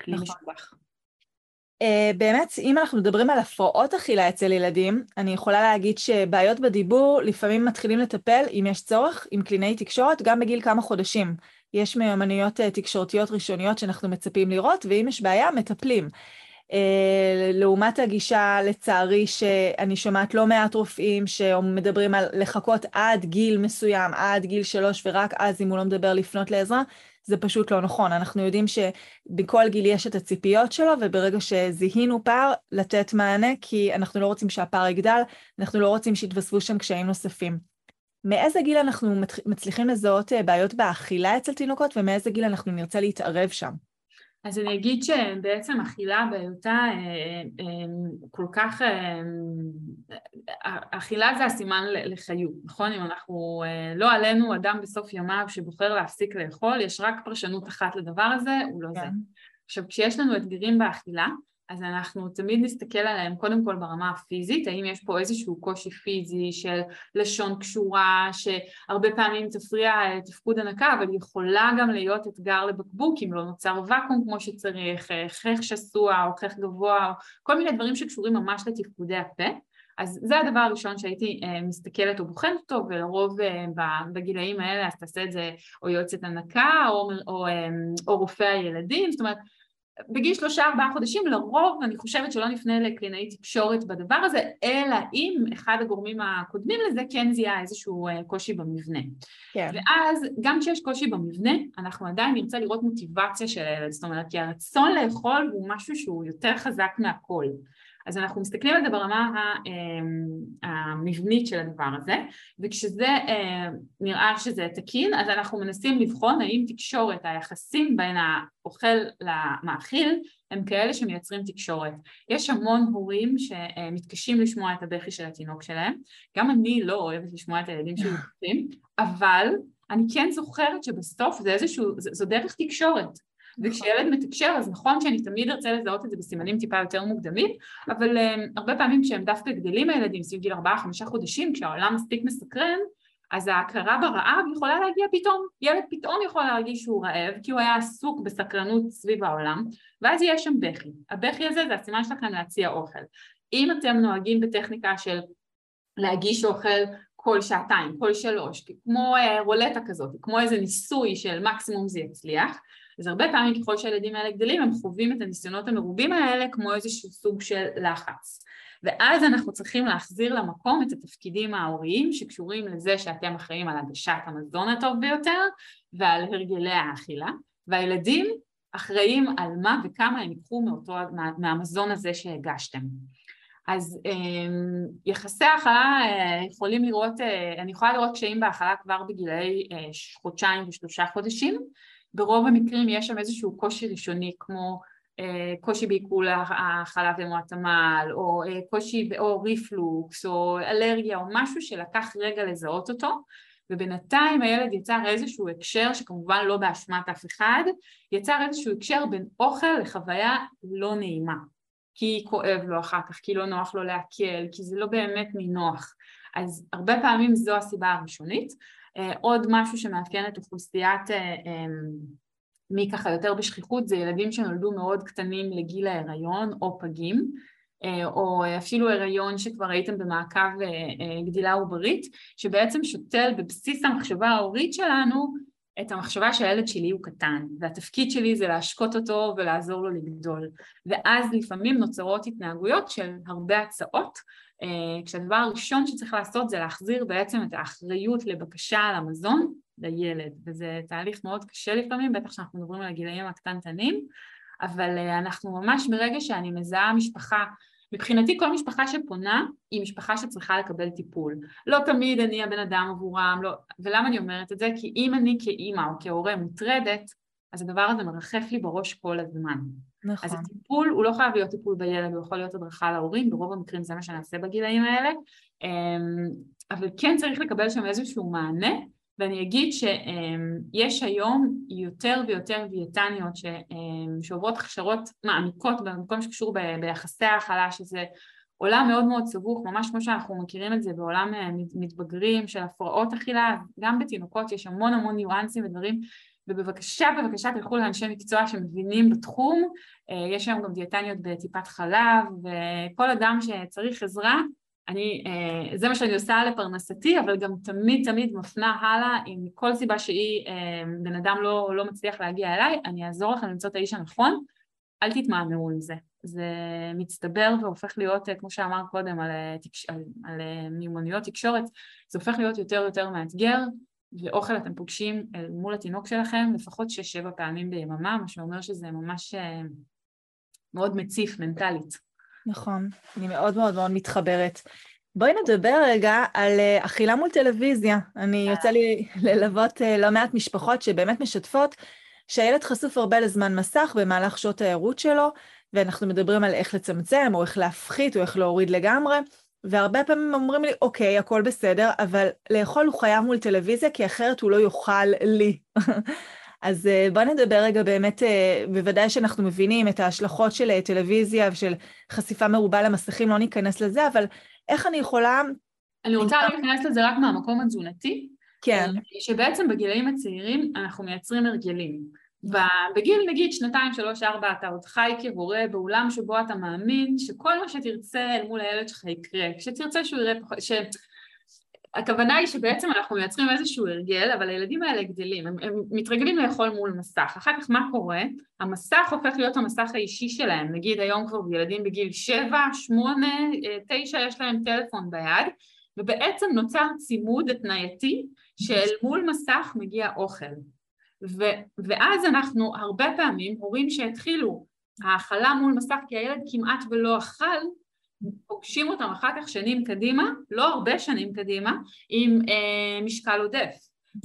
כלי נכון. משובח. Uh, באמת, אם אנחנו מדברים על הפרעות אכילה אצל ילדים, אני יכולה להגיד שבעיות בדיבור לפעמים מתחילים לטפל, אם יש צורך, עם קלינאי תקשורת, גם בגיל כמה חודשים. יש מיומנויות אה, תקשורתיות ראשוניות שאנחנו מצפים לראות, ואם יש בעיה, מטפלים. אה, לעומת הגישה, לצערי, שאני שומעת לא מעט רופאים שמדברים על לחכות עד גיל מסוים, עד גיל שלוש, ורק אז, אם הוא לא מדבר, לפנות לעזרה, זה פשוט לא נכון. אנחנו יודעים שבכל גיל יש את הציפיות שלו, וברגע שזיהינו פער, לתת מענה, כי אנחנו לא רוצים שהפער יגדל, אנחנו לא רוצים שיתווספו שם קשיים נוספים. מאיזה גיל אנחנו מצליחים לזהות אה, בעיות באכילה אצל תינוקות ומאיזה גיל אנחנו נרצה להתערב שם? אז אני אגיד שבעצם אכילה בהיותה אה, אה, כל כך, אכילה זה הסימן לחיות, נכון? אם אנחנו, לא עלינו אדם בסוף ימיו שבוחר להפסיק לאכול, יש רק פרשנות אחת לדבר הזה, הוא לא כן. זה. עכשיו כשיש לנו אתגרים באכילה, אז אנחנו תמיד נסתכל עליהם קודם כל ברמה הפיזית, האם יש פה איזשהו קושי פיזי של לשון קשורה, שהרבה פעמים תפריע תפקוד הנקה, אבל יכולה גם להיות אתגר לבקבוק אם לא נוצר ואקום כמו שצריך, חך שסוע או חך גבוה, או כל מיני דברים שקשורים ממש לתפקודי הפה. אז זה הדבר הראשון שהייתי מסתכלת או בוחנת אותו, ולרוב בגילאים האלה אז תעשה את זה או יועצת הנקה או, או, או רופא הילדים, זאת אומרת בגיל שלושה ארבעה חודשים לרוב אני חושבת שלא נפנה לקלינאי תקשורת בדבר הזה אלא אם אחד הגורמים הקודמים לזה כן זיהה איזשהו אה, קושי במבנה. כן. ואז גם כשיש קושי במבנה אנחנו עדיין נרצה לראות מוטיבציה של הילד. זאת אומרת כי הרצון לאכול הוא משהו שהוא יותר חזק מהכל אז אנחנו מסתכלים על זה ברמה אמ, המבנית של הדבר הזה, וכשזה אה, נראה שזה תקין, אז אנחנו מנסים לבחון האם תקשורת, היחסים בין האוכל למאכיל, הם כאלה שמייצרים תקשורת. יש המון הורים שמתקשים לשמוע את הבכי של התינוק שלהם, גם אני לא אוהבת לשמוע את הילדים שלי אבל אני כן זוכרת שבסוף זה איזשהו, זו דרך תקשורת. וכשילד מתקשר אז נכון שאני תמיד ארצה לזהות את זה בסימנים טיפה יותר מוקדמים אבל um, הרבה פעמים כשהם דווקא גדלים הילדים סביב גיל ארבעה חמישה חודשים כשהעולם מספיק מסקרן אז ההכרה ברעב יכולה להגיע פתאום, ילד פתאום יכול להרגיש שהוא רעב כי הוא היה עסוק בסקרנות סביב העולם ואז יש שם בכי, הבכי הזה זה הסימן שלכם להציע אוכל. אם אתם נוהגים בטכניקה של להגיש אוכל כל שעתיים, כל שלוש, כמו אה, רולטה כזאת, כמו איזה ניסוי של מקסימום זה יצליח, אז הרבה פעמים ככל שהילדים האלה גדלים הם חווים את הניסיונות המרובים האלה כמו איזשהו סוג של לחץ. ואז אנחנו צריכים להחזיר למקום את התפקידים ההוריים שקשורים לזה שאתם אחראים על הגשת המזון הטוב ביותר ועל הרגלי האכילה, והילדים אחראים על מה וכמה הם ייקחו מאותו, מה, מהמזון הזה שהגשתם. אז אמ, יחסי האכלה אה, יכולים לראות, אה, אני יכולה לראות קשיים בהאכלה כבר בגילאי אה, חודשיים ושלושה חודשים, ברוב המקרים יש שם איזשהו קושי ראשוני כמו אה, קושי בעיכול החלב ומועטמל או אה, קושי או ריפלוקס או אלרגיה או משהו שלקח רגע לזהות אותו ובינתיים הילד יצר איזשהו הקשר שכמובן לא באשמת אף אחד יצר איזשהו הקשר בין אוכל לחוויה לא נעימה. כי כואב לו אחר כך, כי לא נוח לו לעכל, כי זה לא באמת נינוח אז הרבה פעמים זו הסיבה הראשונית עוד משהו שמאפיין את אוכלוסיית אה, אמ, מי ככה יותר בשכיחות זה ילדים שנולדו מאוד קטנים לגיל ההיריון או פגים אה, או אפילו הריון שכבר הייתם במעקב גדילה עוברית שבעצם שותל בבסיס המחשבה ההורית שלנו את המחשבה שהילד שלי הוא קטן והתפקיד שלי זה להשקות אותו ולעזור לו לגדול. ואז לפעמים נוצרות התנהגויות של הרבה הצעות אה, כשהדבר הראשון שצריך לעשות זה להחזיר בעצם את האחריות לבקשה על המזון לילד. וזה תהליך מאוד קשה לפעמים, בטח שאנחנו מדברים על הגילאים הקטנטנים אבל אה, אנחנו ממש ברגע שאני מזהה משפחה מבחינתי כל משפחה שפונה היא משפחה שצריכה לקבל טיפול. לא תמיד אני הבן אדם עבורם, לא... ולמה אני אומרת את זה? כי אם אני כאימא או כהורה מוטרדת, אז הדבר הזה מרחף לי בראש כל הזמן. נכון. אז הטיפול הוא לא חייב להיות טיפול בילד, הוא יכול להיות הדרכה להורים, ברוב המקרים זה מה שנעשה בגילאים האלה, אמ, אבל כן צריך לקבל שם איזשהו מענה, ואני אגיד שיש היום יותר ויותר דיאטניות שעוברות הכשרות מעמיקות במקום שקשור ביחסי ההכלה, שזה עולם מאוד מאוד סבוך, ממש כמו שאנחנו מכירים את זה בעולם אה, מתבגרים של הפרעות אכילה, גם בתינוקות יש המון המון ניואנסים ודברים ובבקשה, בבקשה תלכו לאנשי מקצוע שמבינים בתחום, אה, יש היום גם דיאטניות בטיפת חלב, וכל אדם שצריך עזרה, אני, אה, זה מה שאני עושה לפרנסתי, אבל גם תמיד תמיד מפנה הלאה, אם מכל סיבה שהיא אה, בן אדם לא, לא מצליח להגיע אליי, אני אעזור לכם למצוא את האיש הנכון, אל תתמהמהו עם זה. זה מצטבר והופך להיות, כמו שאמר קודם, על, על, על מיומנויות תקשורת, זה הופך להיות יותר ויותר מאתגר, ואוכל אתם פוגשים מול התינוק שלכם לפחות שש-שבע פעמים ביממה, מה שאומר שזה ממש אה, מאוד מציף מנטלית. נכון, אני מאוד מאוד מאוד מתחברת. בואי נדבר רגע על אה, אכילה מול טלוויזיה. אני יוצא לי ללוות אה, לא מעט משפחות שבאמת משתפות שהילד חשוף הרבה לזמן מסך במהלך שעות הערות שלו, ואנחנו מדברים על איך לצמצם, או איך להפחית, או איך להוריד לגמרי. והרבה פעמים אומרים לי, אוקיי, הכל בסדר, אבל לאכול הוא חייב מול טלוויזיה, כי אחרת הוא לא יאכל לי. אז בואו נדבר רגע באמת, בוודאי שאנחנו מבינים את ההשלכות של טלוויזיה ושל חשיפה מרובה למסכים, לא ניכנס לזה, אבל איך אני יכולה... אני רוצה להיכנס לזה רק מהמקום התזונתי. כן. שבעצם בגילאים הצעירים אנחנו מייצרים הרגלים. בגיל נגיד שנתיים, שלוש, ארבע, אתה עוד חי כהורה בעולם שבו אתה מאמין שכל מה שתרצה אל מול הילד שלך יקרה, כשתרצה שהוא יראה פחות. הכוונה היא שבעצם אנחנו מייצרים איזשהו הרגל, אבל הילדים האלה גדלים, הם, הם מתרגלים לאכול מול מסך. אחר כך מה קורה? המסך הופך להיות המסך האישי שלהם. נגיד היום כבר ילדים בגיל שבע, שמונה, תשע, יש להם טלפון ביד, ובעצם נוצר צימוד התנייתי שאל מול מסך מגיע אוכל. ו, ואז אנחנו הרבה פעמים, הורים שהתחילו האכלה מול מסך כי הילד כמעט ולא אכל, פוגשים אותם אחר כך שנים קדימה, לא הרבה שנים קדימה, עם אה, משקל עודף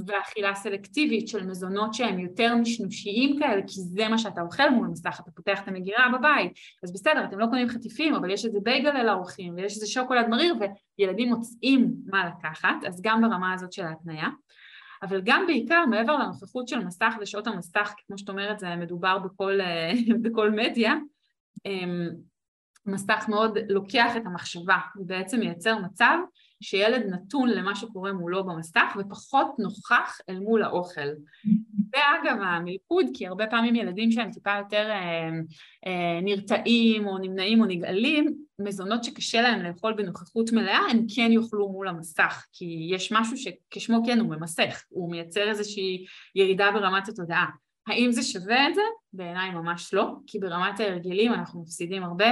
ואכילה סלקטיבית של מזונות שהם יותר משנושיים כאלה, כי זה מה שאתה אוכל מול מסך, אתה פותח את המגירה בבית, אז בסדר, אתם לא קונים חטיפים, אבל יש איזה בייגל אל האורחים, ויש איזה שוקולד מריר, וילדים מוצאים מה לקחת, אז גם ברמה הזאת של ההתניה. אבל גם בעיקר מעבר לנוכחות של מסך ושעות המסך, כמו שאת אומרת, זה מדובר בכל, אה, בכל מדיה, אמ, מסך מאוד לוקח את המחשבה ובעצם מייצר מצב שילד נתון למה שקורה מולו במסך ופחות נוכח אל מול האוכל. ואגב המלכוד, כי הרבה פעמים ילדים שהם טיפה יותר אה, אה, נרתעים או נמנעים או נגעלים, מזונות שקשה להם לאכול בנוכחות מלאה, הם כן יאכלו מול המסך, כי יש משהו שכשמו כן הוא ממסך, הוא מייצר איזושהי ירידה ברמת התודעה. האם זה שווה את זה? בעיניי ממש לא, כי ברמת ההרגלים אנחנו מפסידים הרבה,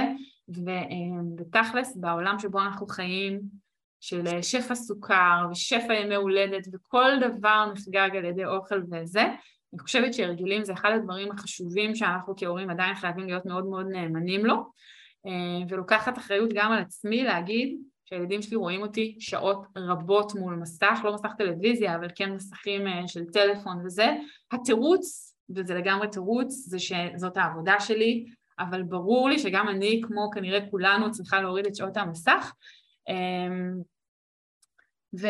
ובתכלס בעולם שבו אנחנו חיים של שפע סוכר ושפע ימי הולדת וכל דבר נחגג על ידי אוכל וזה, אני חושבת שהרגלים זה אחד הדברים החשובים שאנחנו כהורים עדיין חייבים להיות מאוד מאוד נאמנים לו ולוקחת אחריות גם על עצמי להגיד שהילדים שלי רואים אותי שעות רבות מול מסך, לא מסך טלוויזיה אבל כן מסכים אה, של טלפון וזה, התירוץ וזה לגמרי תירוץ, זה שזאת העבודה שלי, אבל ברור לי שגם אני, כמו כנראה כולנו, צריכה להוריד את שעות המסך. אמ, ו,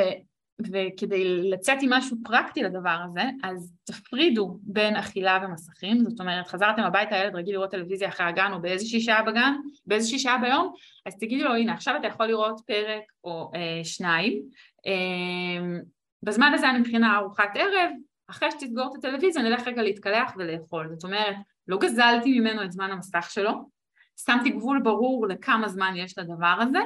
וכדי לצאת עם משהו פרקטי לדבר הזה, אז תפרידו בין אכילה ומסכים, זאת אומרת, חזרתם הביתה, הילד רגיל לראות טלוויזיה אחרי הגן או באיזושהי שעה בגן, באיזושהי שעה ביום, אז תגידי לו, הנה, עכשיו אתה יכול לראות פרק או אה, שניים, אה, בזמן הזה אני מכינה ארוחת ערב, אחרי שתסגור את הטלוויזיה נלך רגע להתקלח ולאכול. זאת אומרת, לא גזלתי ממנו את זמן המסך שלו, שמתי גבול ברור לכמה זמן יש לדבר הזה,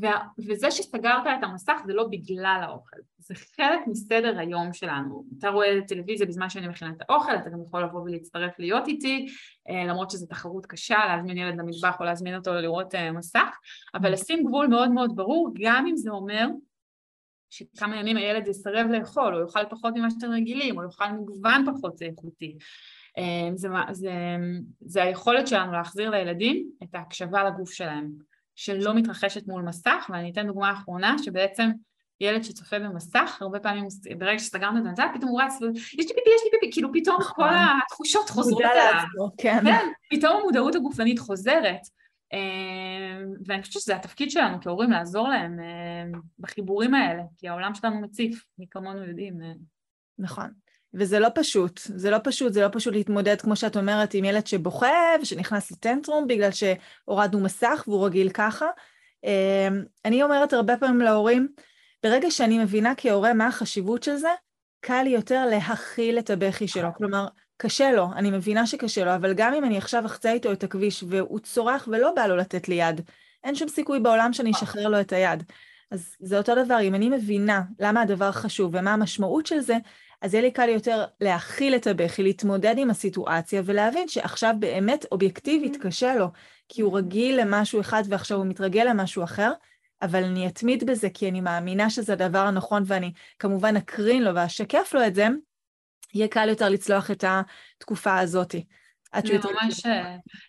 ו- וזה שסגרת את המסך זה לא בגלל האוכל, זה חלק מסדר היום שלנו. אתה רואה טלוויזיה בזמן שאני מכינה את האוכל, אתה גם יכול לבוא ולהצטרף להיות איתי, אה, למרות שזו תחרות קשה להזמין ילד למטבח או להזמין אותו לראות אה, מסך, אבל לשים גבול מאוד מאוד ברור, גם אם זה אומר שכמה ימים הילד יסרב לאכול, או יאכל פחות ממה שאתם רגילים, או יאכל מגוון פחות איכותי. אמ, זה, זה, זה היכולת שלנו להחזיר לילדים את ההקשבה לגוף שלהם, שלא מתרחשת מול מסך, ואני אתן דוגמה אחרונה, שבעצם ילד שצופה במסך, הרבה פעמים ברגע שסגרנו את הנזל, פתאום הוא רץ, יש לי פיפי, יש לי פיפי, כאילו פתאום נכון. כל התחושות חוזרות אליו. כן. כן, פתאום המודעות הגופנית חוזרת. אמ, ואני חושבת שזה התפקיד שלנו כהורים לעזור להם אמ, בחיבורים האלה, כי העולם שלנו מציף, מי כמונו יודעים. אה. נכון. וזה לא פשוט, זה לא פשוט, זה לא פשוט להתמודד, כמו שאת אומרת, עם ילד שבוכה ושנכנס לטנטרום בגלל שהורדנו מסך והוא רגיל ככה. אמ, אני אומרת הרבה פעמים להורים, ברגע שאני מבינה כהורה מה החשיבות של זה, קל יותר להכיל את הבכי שלו. כלומר, קשה לו, אני מבינה שקשה לו, אבל גם אם אני עכשיו אחצה איתו את הכביש והוא צורח ולא בא לו לתת לי יד, אין שום סיכוי בעולם שאני אשחרר לו את היד. אז זה אותו דבר, אם אני מבינה למה הדבר חשוב ומה המשמעות של זה, אז יהיה לי קל יותר להכיל את הבכי, להתמודד עם הסיטואציה ולהבין שעכשיו באמת אובייקטיבית mm-hmm. קשה לו, כי הוא רגיל למשהו אחד ועכשיו הוא מתרגל למשהו אחר, אבל אני אתמיד בזה כי אני מאמינה שזה הדבר הנכון ואני כמובן אקרין לו ואשקף לו את זה, יהיה קל יותר לצלוח את התקופה הזאת. אני ממש,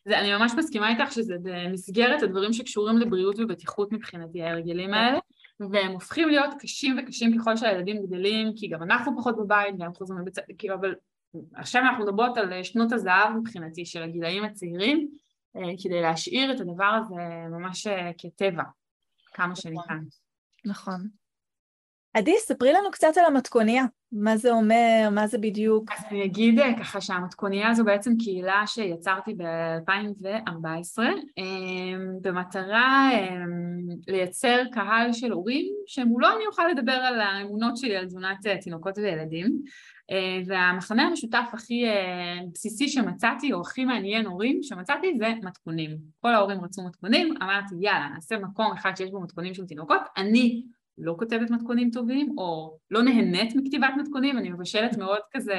זה, אני ממש מסכימה איתך שזה במסגרת הדברים שקשורים לבריאות ובטיחות מבחינתי, ההרגלים כן. האלה, והם הופכים להיות קשים וקשים ככל שהילדים גדלים, כי גם אנחנו פחות בבית והם חוזרים לבית ספר, כאילו, אבל עכשיו אנחנו מדברות על שנות הזהב מבחינתי של הגילאים הצעירים, אה, כדי להשאיר את הדבר הזה ממש אה, כטבע, כמה שניתן. נכון. עדי, ספרי לנו קצת על המתכוניה. מה זה אומר? מה זה בדיוק? אז אני אגיד אה, ככה שהמתכוניה הזו בעצם קהילה שיצרתי ב-2014 אמ, במטרה אמ, לייצר קהל של הורים שמולו אני אוכל לדבר על האמונות שלי על תזונת אה, תינוקות וילדים אה, והמחנה המשותף הכי בסיסי שמצאתי או הכי מעניין הורים שמצאתי זה מתכונים. כל ההורים רצו מתכונים, אמרתי יאללה נעשה מקום אחד שיש בו מתכונים של תינוקות, אני לא כותבת מתכונים טובים, או לא נהנית מכתיבת מתכונים, אני מבשלת מאוד כזה...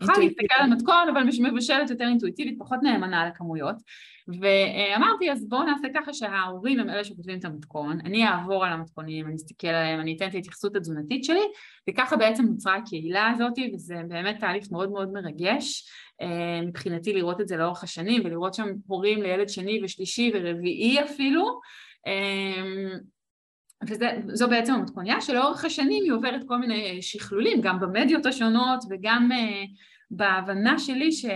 יכולה להסתכל על מתכון, אבל מבשלת יותר אינטואיטיבית, פחות נאמנה לכמויות. ואמרתי, אז בואו נעשה ככה שההורים הם אלה שכותבים את המתכון, אני אעבור על המתכונים, אני אסתכל עליהם, אני אתן את ההתייחסות התזונתית שלי, וככה בעצם נוצרה הקהילה הזאת, וזה באמת תהליך מאוד מאוד מרגש. אה, מבחינתי לראות את זה לאורך השנים, ולראות שם הורים לילד שני ושלישי ורביעי אפילו. אה, וזו בעצם המתכוניה שלאורך השנים היא עוברת כל מיני שכלולים, גם במדיות השונות וגם uh, בהבנה שלי ש, uh,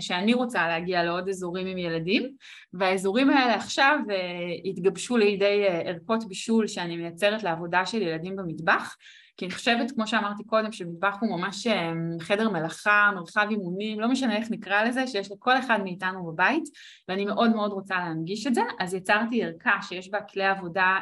שאני רוצה להגיע לעוד אזורים עם ילדים, והאזורים האלה עכשיו uh, התגבשו לידי uh, ערכות בישול שאני מייצרת לעבודה של ילדים במטבח, כי אני חושבת, כמו שאמרתי קודם, שמטבח הוא ממש חדר מלאכה, מרחב אימונים, לא משנה איך נקרא לזה, שיש לכל אחד מאיתנו בבית, ואני מאוד מאוד רוצה להנגיש את זה, אז יצרתי ערכה שיש בה כלי עבודה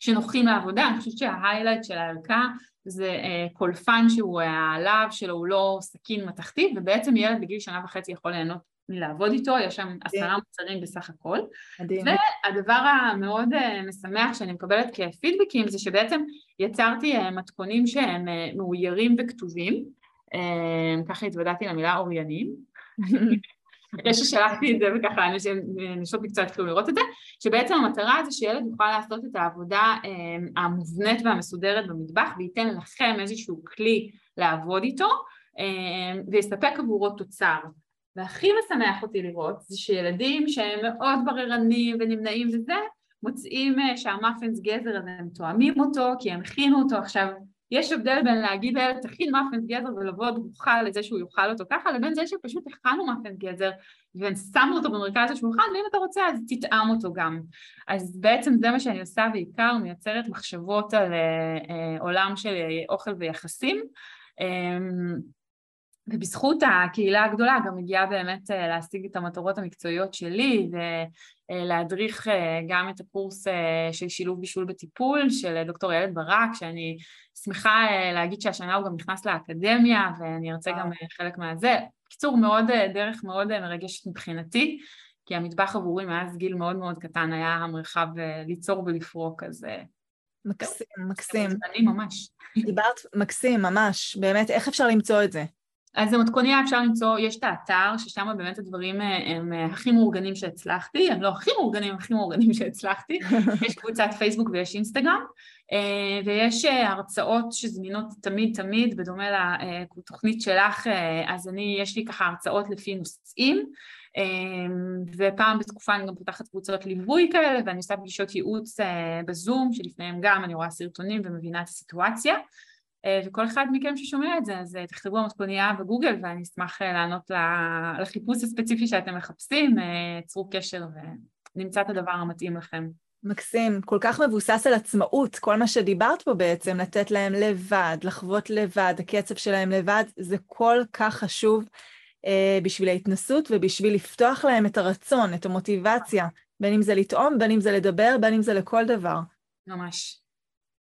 שנוחים לעבודה, אני חושבת שההיילייט של הערכה זה קולפן שהוא, הלהב שלו הוא לא סכין מתכתי, ובעצם ילד בגיל שנה וחצי יכול ליהנות מלעבוד איתו, יש שם עשרה מוצרים בסך הכל. מדהים. והדבר המאוד אה, משמח שאני מקבלת כפידבקים זה שבעצם יצרתי אה, מתכונים שהם אה, מאוירים וכתובים, ככה התוודעתי למילה אוריינים. אחרי ששלחתי את זה וככה נשות מקצוע התחילו לראות את זה, שבעצם המטרה זה שילד יוכל לעשות את העבודה המובנית והמסודרת במטבח וייתן לכם איזשהו כלי לעבוד איתו ויספק עבורו תוצר. והכי משמח אותי לראות זה שילדים שהם מאוד בררנים ונמנעים וזה, מוצאים אה, שהמאפנס גזר הזה הם תואמים אותו כי הם הכינו אותו. עכשיו יש הבדל בין להגיד לילד תכין מאפנס גזר ולבוא דרוכה לזה שהוא יאכל אותו ככה לבין זה שפשוט הכנו מאפנס גזר ושמנו אותו במרכז השולחן ואם אתה רוצה אז תטעם אותו גם. אז בעצם זה מה שאני עושה בעיקר מייצרת מחשבות על uh, uh, עולם של אוכל ויחסים. um, ובזכות הקהילה הגדולה גם הגיעה באמת אה, להשיג את המטרות המקצועיות שלי ולהדריך אה, גם את הקורס אה, של שילוב בישול בטיפול של דוקטור ילד ברק, שאני שמחה להגיד שהשנה הוא גם נכנס לאקדמיה ואני ארצה גם חלק מהזה. בקיצור, מאוד, דרך מאוד מרגשת מבחינתי, כי המטבח עבורי מאז גיל מאוד מאוד קטן היה המרחב ליצור ולפרוק, אז... מקסים, מקסים. אני ממש. דיברת מקסים, ממש. באמת, איך אפשר למצוא את זה? אז במתכוניה אפשר למצוא, יש את האתר, ששם באמת הדברים אה, הם אה, הכי מאורגנים שהצלחתי, הם לא הכי מאורגנים, הכי מאורגנים שהצלחתי, יש קבוצת פייסבוק ויש אינסטגרם, אה, ויש הרצאות שזמינות תמיד תמיד, בדומה לתוכנית שלך, אז אני, יש לי ככה הרצאות לפי נושאים, ופעם בתקופה אני גם פותחת קבוצות ליווי כאלה, ואני עושה פגישות ייעוץ בזום, שלפניהם גם אני רואה סרטונים ומבינה את הסיטואציה. אה, וכל אחד מכם ששומע את זה, אז אה, תכתבו המתכוניה בגוגל ואני אשמח אה, לענות לחיפוש הספציפי שאתם מחפשים, צרו קשר ונמצא את הדבר המתאים לכם. מקסים, כל כך מבוסס על עצמאות, כל מה שדיברת פה בעצם, לתת להם לבד, לחוות לבד, הקצב שלהם לבד, זה כל כך חשוב אה, בשביל ההתנסות ובשביל לפתוח להם את הרצון, את המוטיבציה, בין אם זה לטעום, בין אם זה לדבר, בין אם זה לכל דבר. ממש.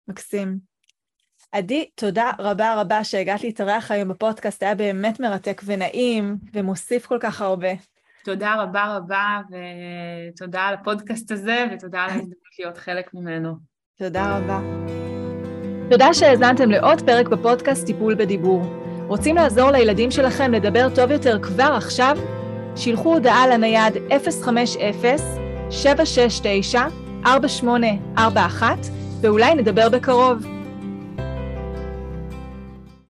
מקסים. עדי, תודה רבה רבה שהגעת להתארח היום בפודקאסט, היה באמת מרתק ונעים ומוסיף כל כך הרבה. תודה רבה רבה, ותודה על הפודקאסט הזה, ותודה על ההזדמנות להיות חלק ממנו. תודה רבה. תודה שהאזנתם לעוד פרק בפודקאסט טיפול בדיבור. רוצים לעזור לילדים שלכם לדבר טוב יותר כבר עכשיו? שילחו הודעה לנייד 050-769-4841, ואולי נדבר בקרוב.